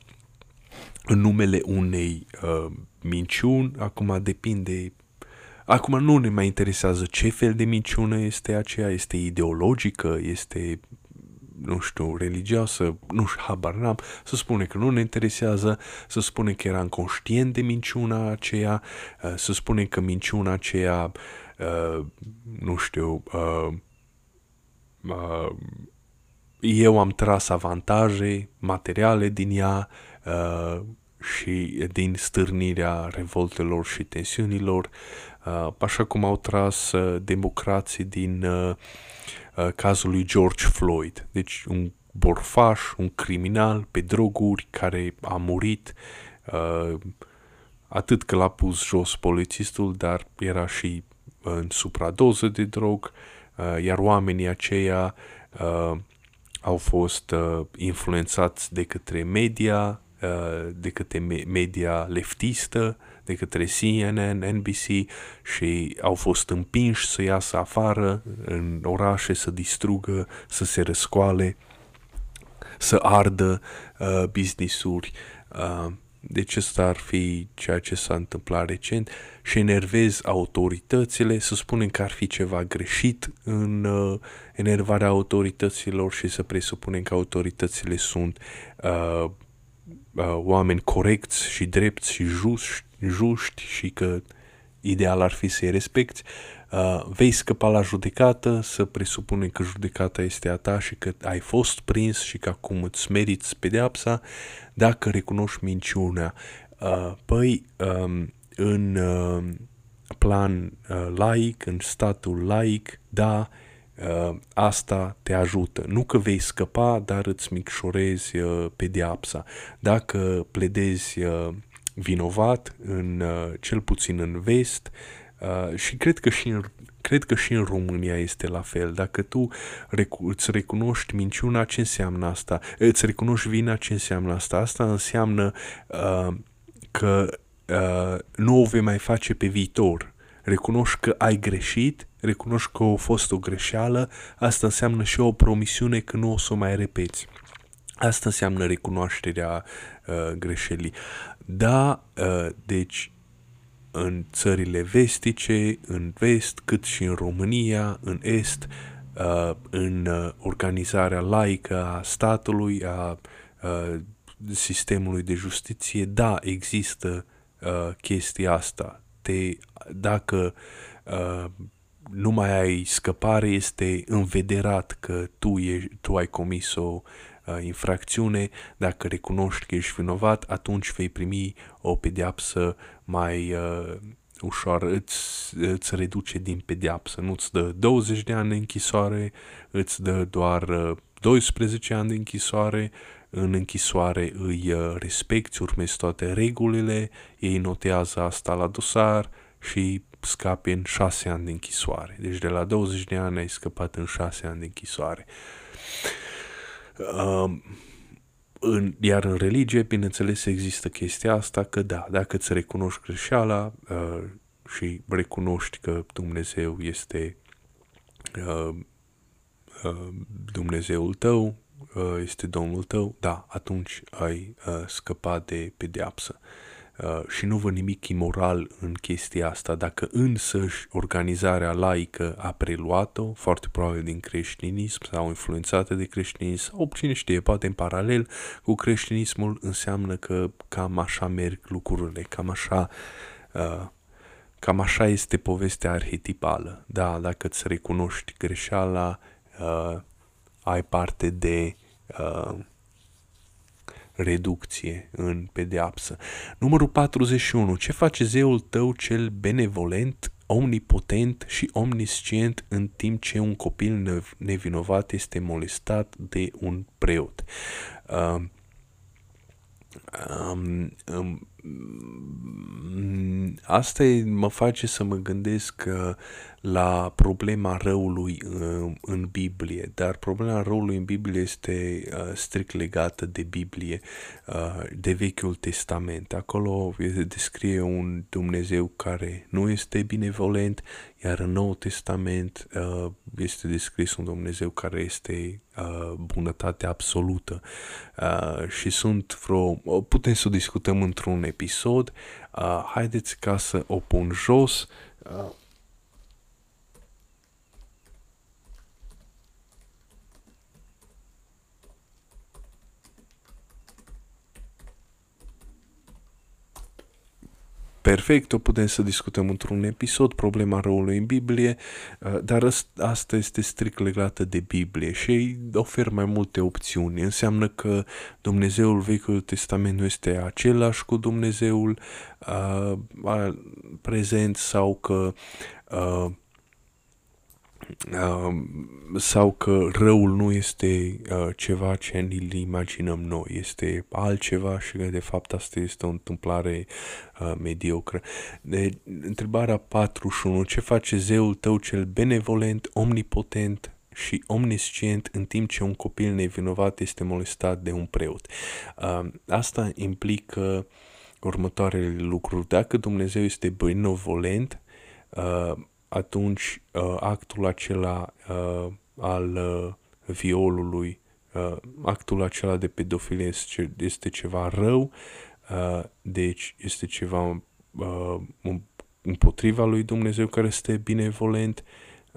în numele unei uh, minciuni, acum depinde Acum nu ne mai interesează ce fel de minciună este aceea, este ideologică, este, nu știu, religioasă, nu știu, habar n-am, să spune că nu ne interesează, să spune că era conștient de minciuna aceea, uh, să spune că minciuna aceea, uh, nu știu, uh, eu am tras avantaje materiale din ea, și din stârnirea revoltelor și tensiunilor, uh, așa cum au tras uh, democrații din uh, cazul lui George Floyd. Deci un borfaș, un criminal pe droguri care a murit atât că l-a pus jos polițistul, dar era și în supradoză de drog, iar oamenii aceia au fost influențați de către media, Uh, de către media leftistă, de către CNN, NBC și au fost împinși să iasă afară în orașe, să distrugă, să se răscoale, să ardă uh, business-uri. Uh, deci ăsta ar fi ceea ce s-a întâmplat recent și enervez autoritățile, să spunem că ar fi ceva greșit în uh, enervarea autorităților și să presupunem că autoritățile sunt uh, uh, oameni corecți și drepți și juști, juști și că ideal ar fi să-i respecti, uh, vei scăpa la judecată, să presupune că judecata este a ta și că ai fost prins și că acum îți meriți pedeapsa dacă recunoști minciunea. Uh, păi, um, în uh, plan uh, laic, în statul laic, da, uh, asta te ajută. Nu că vei scăpa, dar îți micșorezi uh, pediapsa. Dacă pledezi uh, vinovat, în, uh, cel puțin în vest, uh, și cred că și în Cred că și în România este la fel. Dacă tu recu- îți recunoști minciuna, ce înseamnă asta? Îți recunoști vina, ce înseamnă asta? Asta înseamnă uh, că uh, nu o vei mai face pe viitor. Recunoști că ai greșit recunoști că a fost o greșeală, asta înseamnă și o promisiune că nu o să o mai repeți. Asta înseamnă recunoașterea uh, greșelii. Da, uh, deci în țările vestice, în vest, cât și în România, în est, uh, în uh, organizarea laică a statului, a uh, sistemului de justiție, da, există uh, chestia asta. Te, dacă uh, nu mai ai scăpare, este învederat că tu, e, tu ai comis o uh, infracțiune, dacă recunoști că ești vinovat, atunci vei primi o pedeapsă mai uh, ușor, îți, îți reduce din pedeapsă, nu-ți dă 20 de ani de închisoare, îți dă doar uh, 12 ani de închisoare, în închisoare îi uh, respecti, urmezi toate regulile, ei notează asta la dosar și scapi în șase ani de închisoare. Deci de la 20 de ani ai scăpat în șase ani de închisoare. Uh, în, iar în religie, bineînțeles, există chestia asta că da, dacă îți recunoști greșeala uh, și recunoști că Dumnezeu este uh, uh, Dumnezeul tău, uh, este Domnul tău, da, atunci ai uh, scăpat de pedeapsă. Uh, Uh, și nu văd nimic imoral în chestia asta. Dacă însăși organizarea laică a preluat-o, foarte probabil din creștinism sau influențată de creștinism, sau cine știe, poate în paralel cu creștinismul, înseamnă că cam așa merg lucrurile, cam așa, uh, cam așa este povestea arhetipală. Da, dacă îți recunoști greșeala, uh, ai parte de uh, reducție în pedeapsă. Numărul 41. Ce face zeul tău cel benevolent, omnipotent și omniscient în timp ce un copil nevinovat este molestat de un preot? Uh, um, um, asta mă face să mă gândesc uh, la problema răului uh, în Biblie, dar problema răului în Biblie este uh, strict legată de Biblie, uh, de Vechiul Testament. Acolo descrie un Dumnezeu care nu este binevolent, iar în Noul Testament uh, este descris un Dumnezeu care este uh, bunătate absolută. Uh, și sunt vreo... putem să o discutăm într-un episod. Uh, haideți ca să o pun jos. Uh, perfect, o putem să discutăm într-un episod, problema răului în Biblie, uh, dar asta este strict legată de Biblie și ofer mai multe opțiuni. Înseamnă că Dumnezeul Vechiul Testament nu este același cu Dumnezeul uh, prezent sau că uh, sau că răul nu este uh, ceva ce ni-l imaginăm noi, este altceva și că de fapt asta este o întâmplare uh, mediocră. De, întrebarea 41. Ce face zeul tău cel benevolent, omnipotent și omniscient în timp ce un copil nevinovat este molestat de un preot? Uh, asta implică următoarele lucruri. Dacă Dumnezeu este benevolent, uh, atunci uh, actul acela uh, al uh, violului, uh, actul acela de pedofilie este, este ceva rău, uh, deci este ceva uh, împotriva lui Dumnezeu care este binevolent,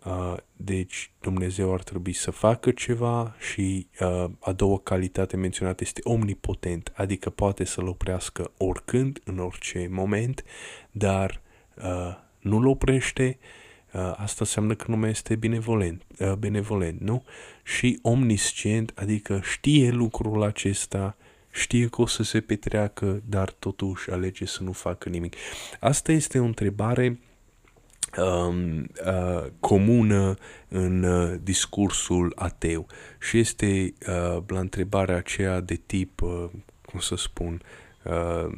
uh, deci Dumnezeu ar trebui să facă ceva și uh, a doua calitate menționată este omnipotent, adică poate să-l oprească oricând, în orice moment, dar uh, nu-l oprește, uh, Uh, asta înseamnă că nu mai este benevolent, uh, benevolent, nu? Și omniscient, adică știe lucrul acesta, știe că o să se petreacă, dar totuși alege să nu facă nimic. Asta este o întrebare um, uh, comună în uh, discursul ateu și este uh, la întrebarea aceea de tip, uh, cum să spun, uh,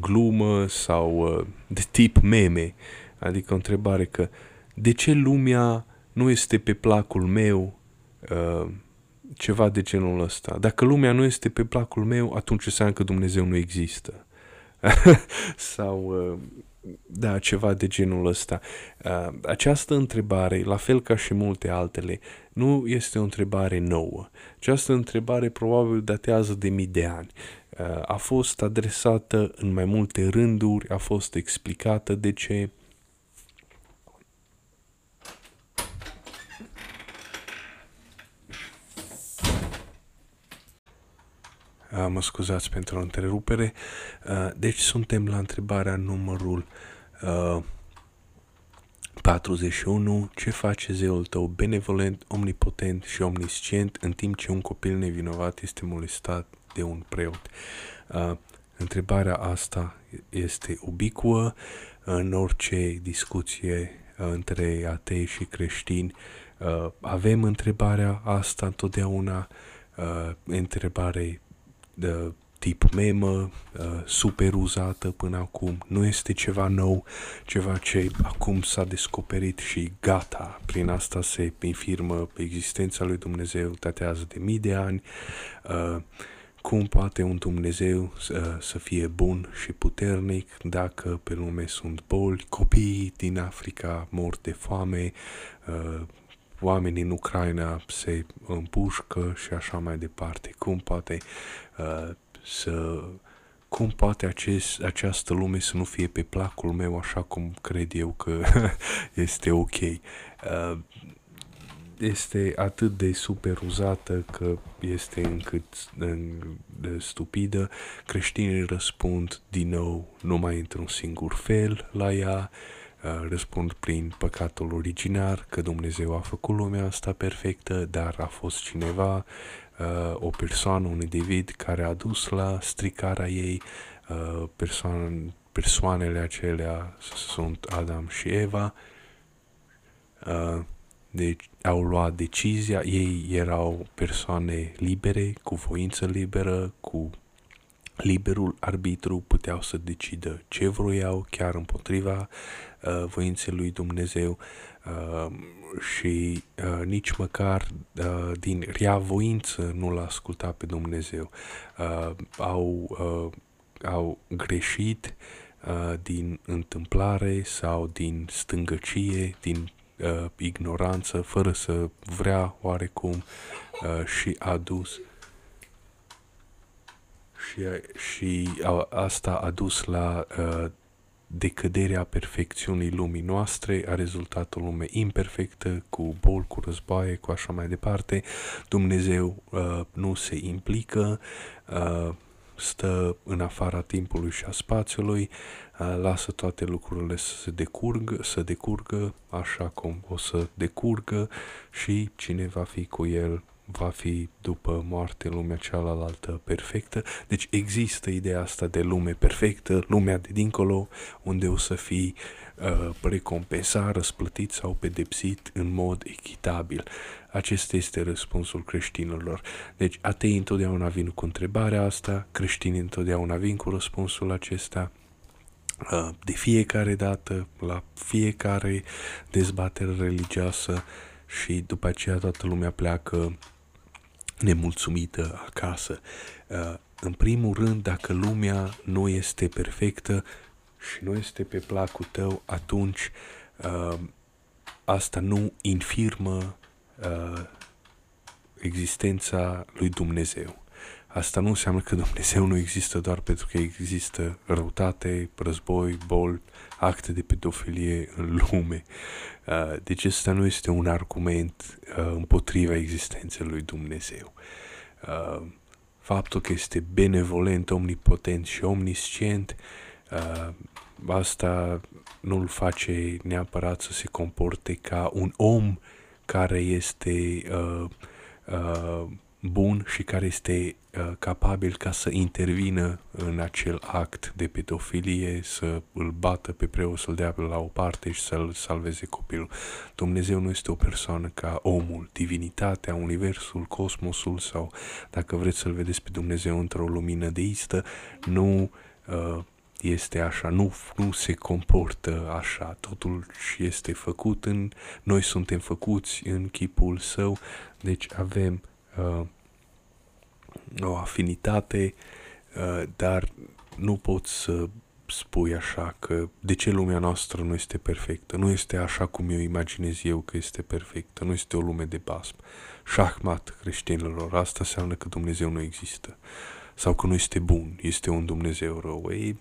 glumă sau uh, de tip meme, uh, Adică o întrebare că de ce lumea nu este pe placul meu uh, ceva de genul ăsta. Dacă lumea nu este pe placul meu, atunci înseamnă că Dumnezeu nu există. Sau, uh, da, ceva de genul ăsta. Uh, această întrebare, la fel ca și multe altele, nu este o întrebare nouă. Această întrebare probabil datează de mii de ani. Uh, a fost adresată în mai multe rânduri, a fost explicată de ce mă scuzați pentru întrerupere. Uh, deci suntem la întrebarea numărul 41. Uh, Ce face zeul tău benevolent, omnipotent și omniscient în timp ce un copil nevinovat este molestat de un preot? Întrebarea asta este ubicuă în orice discuție între atei și creștini. Avem întrebarea asta întotdeauna, întrebare de tip memă, uh, super uzată până acum. Nu este ceva nou, ceva ce acum s-a descoperit și gata. Prin asta se infirmă existența lui Dumnezeu, datează de mii de ani. Uh, cum poate un Dumnezeu uh, să fie bun și puternic dacă pe lume sunt boli, copii din Africa mor de foame, uh, oamenii în Ucraina se împușcă și așa mai departe. Cum poate uh, să cum poate acest, această lume să nu fie pe placul meu așa cum cred eu că este ok. Uh, este atât de super uzată că este încât de stupidă. Creștinii răspund din nou numai într-un singur fel la ea. uh, răspund prin păcatul originar, că Dumnezeu a făcut lumea asta perfectă, dar a fost cineva, uh, o persoană, un individ care a dus la stricarea ei, uh, persoane, persoanele acelea sunt Adam și Eva, uh, deci au luat decizia, ei erau persoane libere, cu voință liberă, cu liberul arbitru, puteau să decidă ce vroiau, chiar împotriva uh, voinței lui Dumnezeu. Uh, și uh, nici măcar uh, din rea voință nu l-a ascultat pe Dumnezeu. Uh, au, uh, au greșit uh, din întâmplare sau din stângăcie, din uh, ignoranță, fără să vrea oarecum uh, și a dus și, și a, asta a dus la uh, decăderea perfecțiunii lumii noastre, a rezultat o lume imperfectă, cu boli, cu războaie, cu așa mai departe. Dumnezeu uh, nu se implică, uh, stă în afara timpului și a spațiului, lasă toate lucrurile să se decurgă, să decurgă așa cum o să decurgă și cine va fi cu el va fi după moarte lumea cealaltă perfectă. Deci există ideea asta de lume perfectă, lumea de dincolo, unde o să fii uh, recompensat, răsplătit sau pedepsit în mod echitabil. Acesta este răspunsul creștinilor. Deci atei întotdeauna vin cu întrebarea asta, creștinii întotdeauna vin cu răspunsul acesta. Uh, de fiecare dată, la fiecare dezbatere religioasă și după aceea toată lumea pleacă nemulțumită acasă. Uh, în primul rând, dacă lumea nu este perfectă și nu este pe placul tău, atunci uh, asta nu infirmă uh, existența lui Dumnezeu. Asta nu înseamnă că Dumnezeu nu există doar pentru că există răutate, război, boli, acte de pedofilie în lume. Uh, deci ăsta nu este un argument uh, împotriva existenței lui Dumnezeu. Uh, faptul că este benevolent, omnipotent și omniscient, asta nu îl face neapărat să se comporte ca un om care este uh, uh, bun și care este uh, capabil ca să intervină în acel act de pedofilie, să îl bată pe preot, să-l dea la o parte și să-l salveze copilul. Dumnezeu nu este o persoană ca omul, divinitatea, universul, cosmosul sau, dacă vreți să-l vedeți pe Dumnezeu într-o lumină deistă, nu uh, este așa, nu, nu se comportă așa, totul este făcut în, noi suntem făcuți în chipul său, deci avem uh, o afinitate, uh, dar nu poți să spui așa că de ce lumea noastră nu este perfectă, nu este așa cum eu imaginez eu că este perfectă, nu este o lume de basm. Șahmat creștinilor, asta înseamnă că Dumnezeu nu există sau că nu este bun, este un Dumnezeu rău. Ei,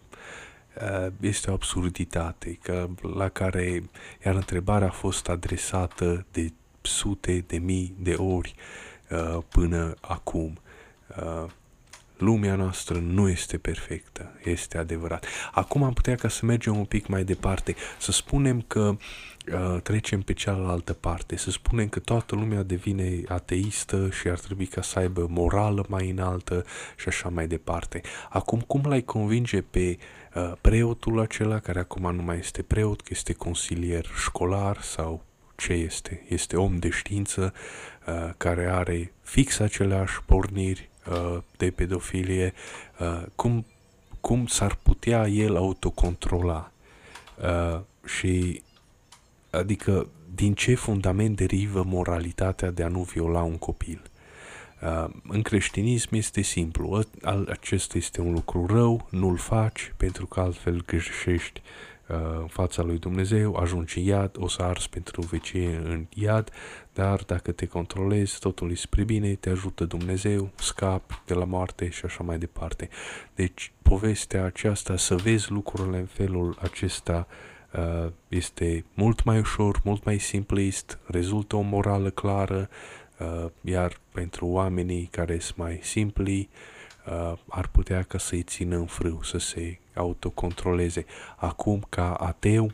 uh, este o absurditate că, la care, iar întrebarea a fost adresată de sute de mii de ori uh, până acum. Uh, lumea noastră nu este perfectă, este adevărat. Acum am putea ca să mergem un pic mai departe, să spunem că uh, trecem pe cealaltă parte, să spunem că toată lumea devine ateistă și ar trebui ca să aibă morală mai înaltă și așa mai departe. Acum, cum l-ai convinge pe uh, preotul acela, care acum nu mai este preot, că este consilier școlar sau ce este? Este om de știință uh, care are fix aceleași porniri uh, de pedofilie, uh, cum, cum s-ar putea el autocontrola uh, și adică din ce fundament derivă moralitatea de a nu viola un copil. Uh, în creștinism este simplu, acesta este un lucru rău, nu-l faci pentru că altfel greșești Uh, în fața lui Dumnezeu, ajungi în iad, o să ars pentru vecie în iad, dar dacă te controlezi, totul e spre bine, te ajută Dumnezeu, scapi de la moarte și așa mai departe. Deci, povestea aceasta, să vezi lucrurile în felul acesta, uh, este mult mai ușor, mult mai simplist, rezultă o morală clară, uh, iar pentru oamenii care sunt mai simpli, uh, ar putea ca să-i țină în frâu, să se autocontroleze. Acum, ca ateu,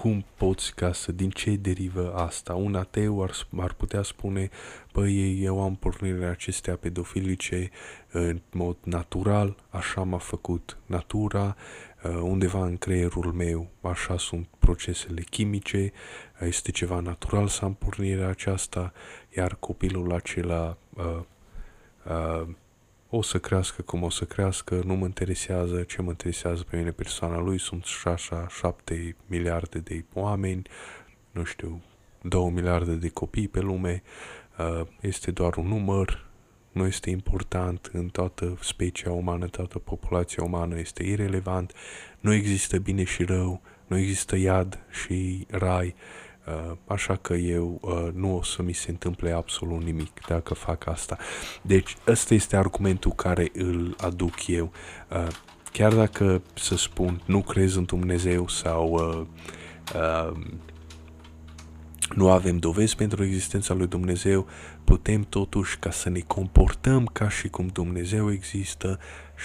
cum poți ca să, din ce derivă asta? Un ateu ar, ar putea spune, păi eu am pornirile acestea pedofilice în mod natural, așa m-a făcut natura, uh, undeva în creierul meu, așa sunt procesele chimice, este ceva natural să am pornirea aceasta, iar copilul acela uh, uh, o să crească cum o să crească, nu mă interesează ce mă interesează pe mine persoana lui, sunt șașa șapte miliarde de oameni, nu știu, două miliarde de copii pe lume, uh, este doar un număr, nu este important în toată specia umană, toată populația umană, este irelevant, nu există bine și rău, nu există iad și rai, Uh, așa că eu uh, nu o să mi se întâmple absolut nimic dacă fac asta. Deci ăsta este argumentul care îl aduc eu. Uh, chiar dacă să spun nu crezi în Dumnezeu sau uh, uh, nu avem dovezi pentru existența lui Dumnezeu, putem totuși ca să ne comportăm ca și cum Dumnezeu există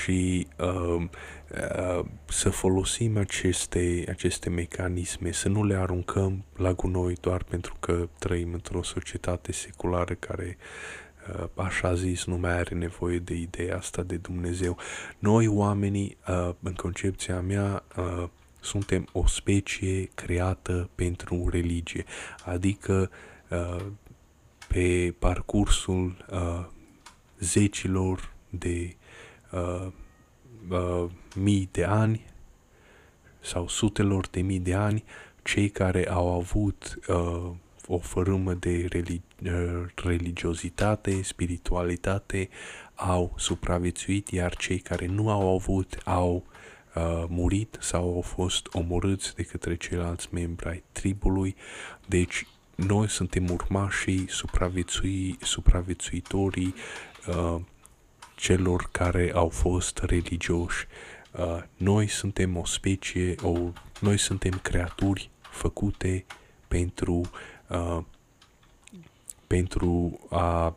și uh, uh, să folosim aceste, aceste mecanisme, să nu le aruncăm la gunoi doar pentru că trăim într-o societate seculară care uh, așa zis, nu mai are nevoie de ideea asta de Dumnezeu. Noi, oamenii, uh, în concepția mea, uh, suntem o specie creată pentru religie, adică uh, pe parcursul uh, zecilor de uh, uh, mii de ani sau sutelor de mii de ani, cei care au avut uh, o fărâmă de religi- uh, religiozitate, spiritualitate, au supraviețuit, iar cei care nu au avut au uh, murit sau au fost omorâți de către ceilalți membri ai tribului. Deci noi suntem urmașii supraviețui, supraviețuitorii uh, celor care au fost religioși. Uh, noi suntem o specie, o, noi suntem creaturi făcute pentru, uh, pentru a,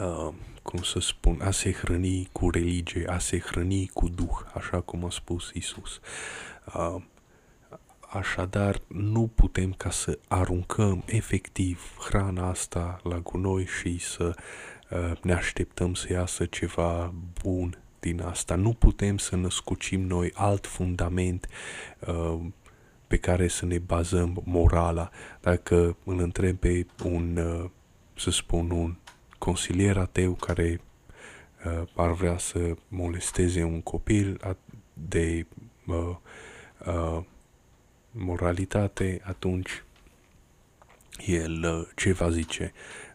uh, cum să spun, a se hrăni cu religie, a se hrăni cu Duh, așa cum a spus Isus. Uh, Așadar, nu putem ca să aruncăm efectiv hrana asta la gunoi și să uh, ne așteptăm să iasă ceva bun din asta. Nu putem să născucim noi alt fundament uh, pe care să ne bazăm morala. Dacă îl întreb pe un, uh, să spun, un consilier ateu care uh, ar vrea să molesteze un copil de uh, uh, moralitate, atunci el uh, ce va zice?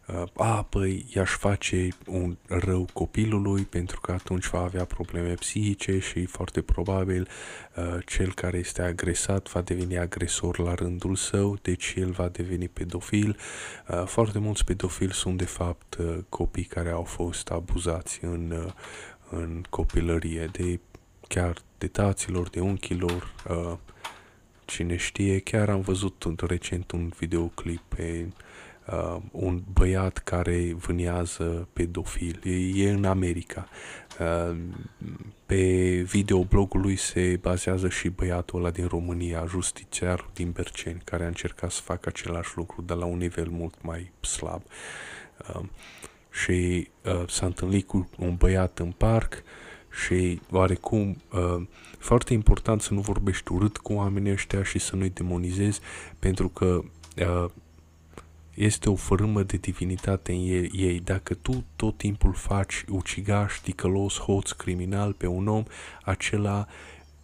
Uh, a, păi i-aș face un rău copilului pentru că atunci va avea probleme psihice și foarte probabil uh, cel care este agresat va deveni agresor la rândul său, deci el va deveni pedofil. Foarte mulți pedofili sunt de fapt copii care au fost abuzați în, în copilărie de chiar de taților, de unchilor, Cine știe, chiar am văzut recent un videoclip pe uh, un băiat care vânează pedofil. E, e în America. Uh, pe videoblogul lui se bazează și băiatul ăla din România, justițiarul din Berceni, care a încercat să facă același lucru, dar la un nivel mult mai slab. Uh, și uh, s-a întâlnit cu un băiat în parc uh, și oarecum uh, foarte important să nu vorbești urât cu oamenii ăștia și să nu-i demonizezi pentru că uh, este o fărâmă de divinitate în ei. Dacă tu tot timpul faci ucigaș, ticălos, hoț, criminal pe un om, acela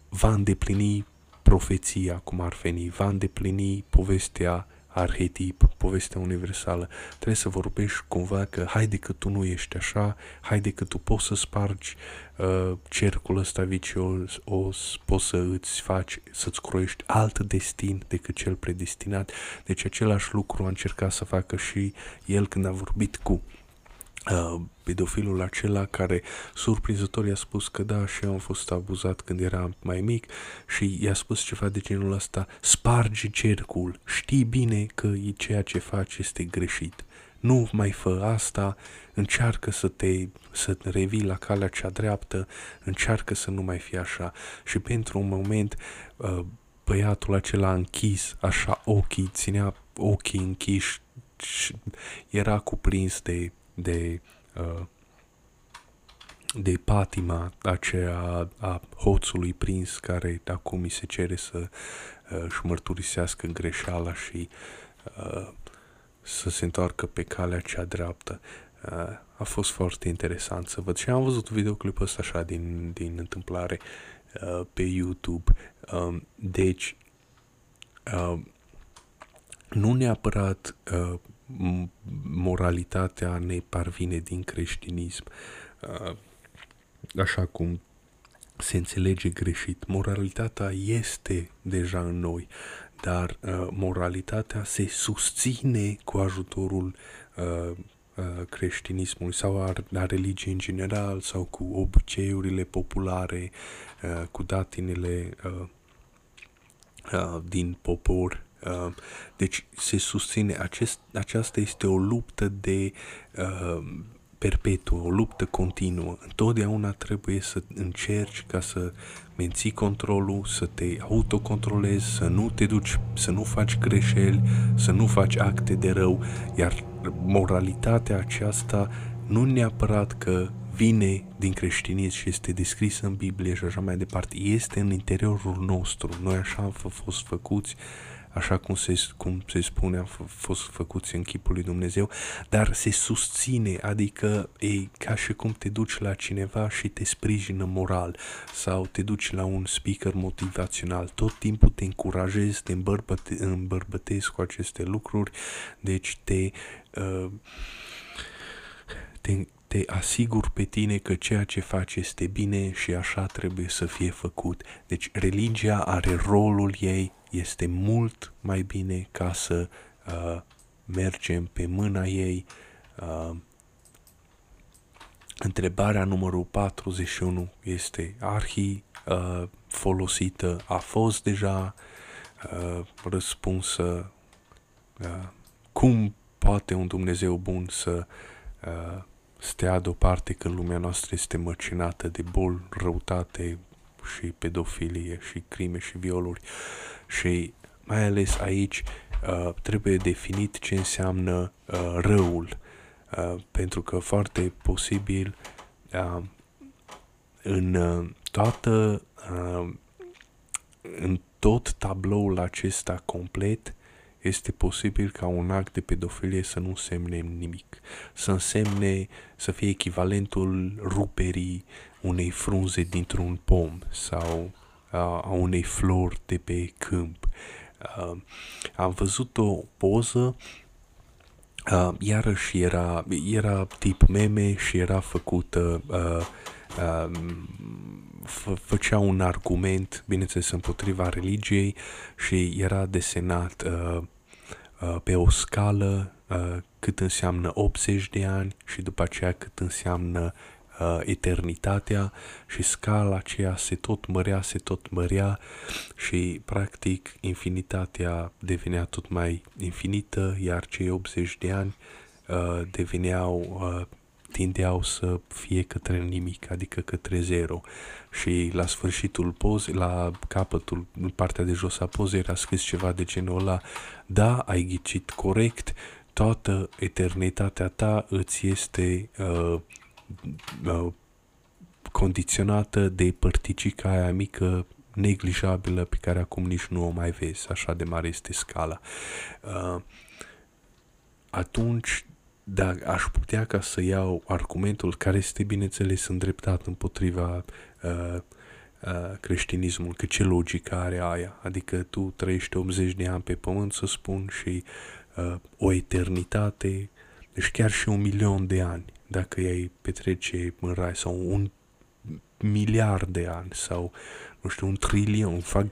va îndeplini profeția, cum ar veni, va îndeplini povestea arhetip, povestea universală. Trebuie să vorbești cumva că haide că tu nu ești așa, haide că tu poți să spargi uh, cercul ăsta vicios, o, poți să îți faci, să-ți croiești alt destin decât cel predestinat. Deci același lucru a încercat să facă și el când a vorbit cu uh, pedofilul acela care surprinzător i-a spus că da, și eu am fost abuzat când eram mai mic și i-a spus ceva de genul ăsta, spargi cercul, știi bine că e ceea ce faci este greșit. Nu mai fă asta, încearcă să te, să te revii la calea cea dreaptă, încearcă să nu mai fie așa. Și pentru un moment uh, băiatul acela închis, așa ochii, ținea ochii închiși și era cuprins de, de, uh, de patima aceea a hoțului prins care acum mi se cere să uh, își mărturisească greșeala și uh, să se întoarcă pe calea cea dreaptă. Uh, a fost foarte interesant să văd și am văzut videoclipul ăsta așa din, din întâmplare uh, pe YouTube. Um, deci, uh, nu neapărat uh, moralitatea ne parvine din creștinism, uh, așa cum se înțelege greșit. Moralitatea este deja în noi, dar uh, moralitatea se susține cu ajutorul uh, uh, creștinismului sau a, a religiei în general sau cu obiceiurile populare, uh, cu datinele uh, uh, din popor. Uh, deci se susține, acest, aceasta este o luptă de uh, perpetuă, o luptă continuă. Întotdeauna trebuie să încerci ca să menții controlul, să te autocontrolezi, să nu te duci, să nu faci greșeli, să nu faci acte de rău, iar moralitatea aceasta nu neapărat că vine din creștinism și este descrisă în Biblie și așa mai departe, este în interiorul nostru. Noi așa am fost făcuți așa cum se, cum se spune, a fost făcuți în chipul lui Dumnezeu, dar se susține, adică e ca și cum te duci la cineva și te sprijină moral sau te duci la un speaker motivațional, tot timpul te încurajezi, te îmbărbăte, îmbărbătezi cu aceste lucruri, deci te, uh, te, te asigur pe tine că ceea ce faci este bine și așa trebuie să fie făcut. Deci religia are rolul ei este mult mai bine ca să uh, mergem pe mâna ei. Uh, întrebarea numărul 41 este arhi uh, folosită, a fost deja uh, răspunsă. Uh, cum poate un Dumnezeu bun să uh, stea deoparte când lumea noastră este măcinată de boli, răutate și pedofilie și crime și violuri? Uh, și mai ales aici uh, trebuie definit ce înseamnă uh, răul, uh, pentru că foarte posibil uh, în uh, toată uh, în tot tabloul acesta complet este posibil ca un act de pedofilie să nu însemne nimic, să însemne să fie echivalentul ruperii unei frunze dintr-un pom sau a unei flori de pe câmp. Am văzut o poză Uh, iarăși era, era tip meme și era făcută, uh, uh, făcea un argument, bineînțeles, împotriva religiei și era desenat uh, uh, pe o scală uh, cât înseamnă 80 de ani și după aceea cât înseamnă uh, eternitatea și scala aceea se tot mărea, se tot mărea și practic infinitatea devenea tot mai infinită, iar cei 80 de ani uh, deveneau uh, tindeau să fie către nimic, adică către zero. Și la sfârșitul pozei, la capătul, în partea de jos a pozei, era scris ceva de genul ăla, da, ai ghicit corect, toată eternitatea ta îți este uh, uh, condiționată de părticica aia mică neglijabilă pe care acum nici nu o mai vezi, așa de mare este scala. Uh, atunci, da, aș putea ca să iau argumentul care este, bineînțeles, îndreptat împotriva uh, uh, creștinismul, că ce logică are aia? Adică tu trăiești 80 de ani pe pământ, să spun, și uh, o eternitate, deci chiar și un milion de ani dacă ei petrece în rai sau un miliard de ani sau, nu știu, un trilion, fac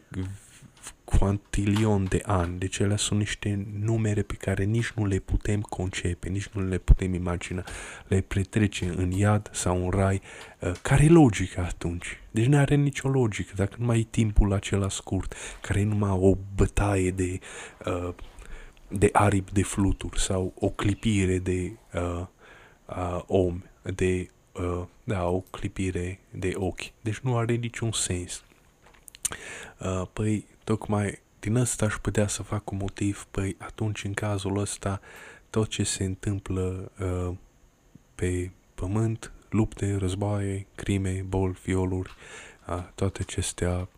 cuantilion de ani. Deci ele sunt niște numere pe care nici nu le putem concepe, nici nu le putem imagina. Le petrece în iad sau în rai. Uh, care e logica atunci? Deci nu are nicio logică. Dacă nu mai e timpul acela scurt, care e numai o bătaie de, uh, de aripi de fluturi sau o clipire de uh, uh, om, de uh, da, o clipire de ochi. Deci nu are niciun sens. Uh, păi tocmai din ăsta aș putea să fac un motiv, păi atunci în cazul ăsta tot ce se întâmplă uh, pe pământ, lupte, războaie, crime, boli, violuri, uh, toate acestea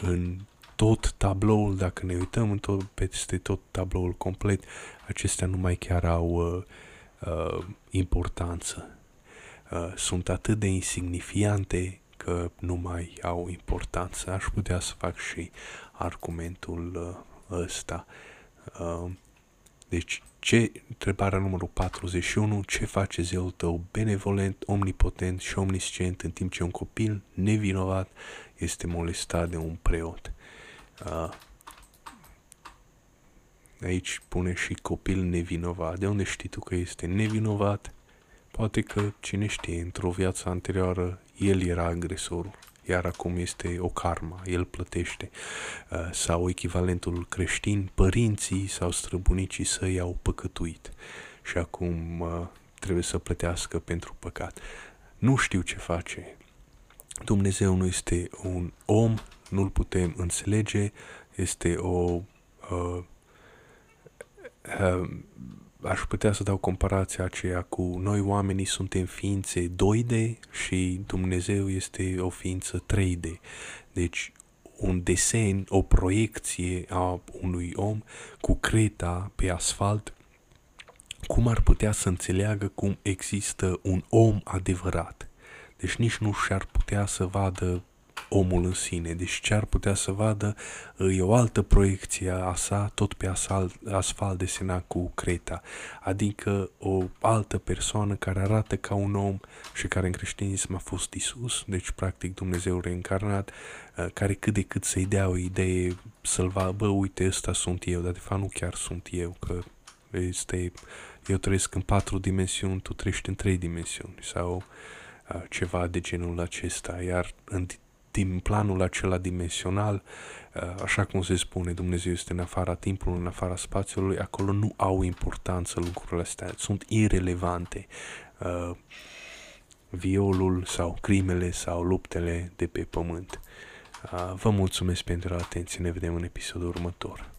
în tot tabloul, dacă ne uităm în tot, peste tot tabloul complet, acestea nu mai chiar au uh, uh, importanță. Uh, sunt atât de insignifiante că nu mai au importanță. Aș putea să fac și argumentul uh, ăsta. Uh, deci, ce, întrebarea numărul 41, ce face zeul tău benevolent, omnipotent și omniscient în timp ce un copil nevinovat este molestat de un preot? Uh, aici pune și copil nevinovat. De unde știi tu că este nevinovat? Poate că, cine știe, într-o viață anterioară el era agresorul, iar acum este o karma, el plătește. Uh, sau echivalentul creștin, părinții sau străbunicii săi au păcătuit și acum uh, trebuie să plătească pentru păcat. Nu știu ce face. Dumnezeu nu este un om, nu-l putem înțelege, este o uh, uh, aș putea să dau comparația aceea cu noi oamenii suntem ființe 2D și Dumnezeu este o ființă 3D. Deci un desen, o proiecție a unui om cu creta pe asfalt, cum ar putea să înțeleagă cum există un om adevărat? Deci nici nu și-ar putea să vadă omul în sine. Deci ce ar putea să vadă e o altă proiecție a sa, tot pe asfalt, asfalt desenat cu creta, adică o altă persoană care arată ca un om și care în creștinism a fost Isus, deci practic Dumnezeu reîncarnat, care cât de cât să-i dea o idee, să-l va, bă, uite, ăsta sunt eu, dar de fapt nu chiar sunt eu, că este, eu trăiesc în patru dimensiuni, tu trăiești în trei dimensiuni sau ceva de genul acesta, iar în din planul acela dimensional, uh, așa cum se spune, Dumnezeu este în afara timpului, în afara spațiului, acolo nu au importanță lucrurile astea, sunt irelevante. Uh, violul sau crimele sau luptele de pe pământ. Uh, vă mulțumesc pentru atenție, ne vedem în episodul următor.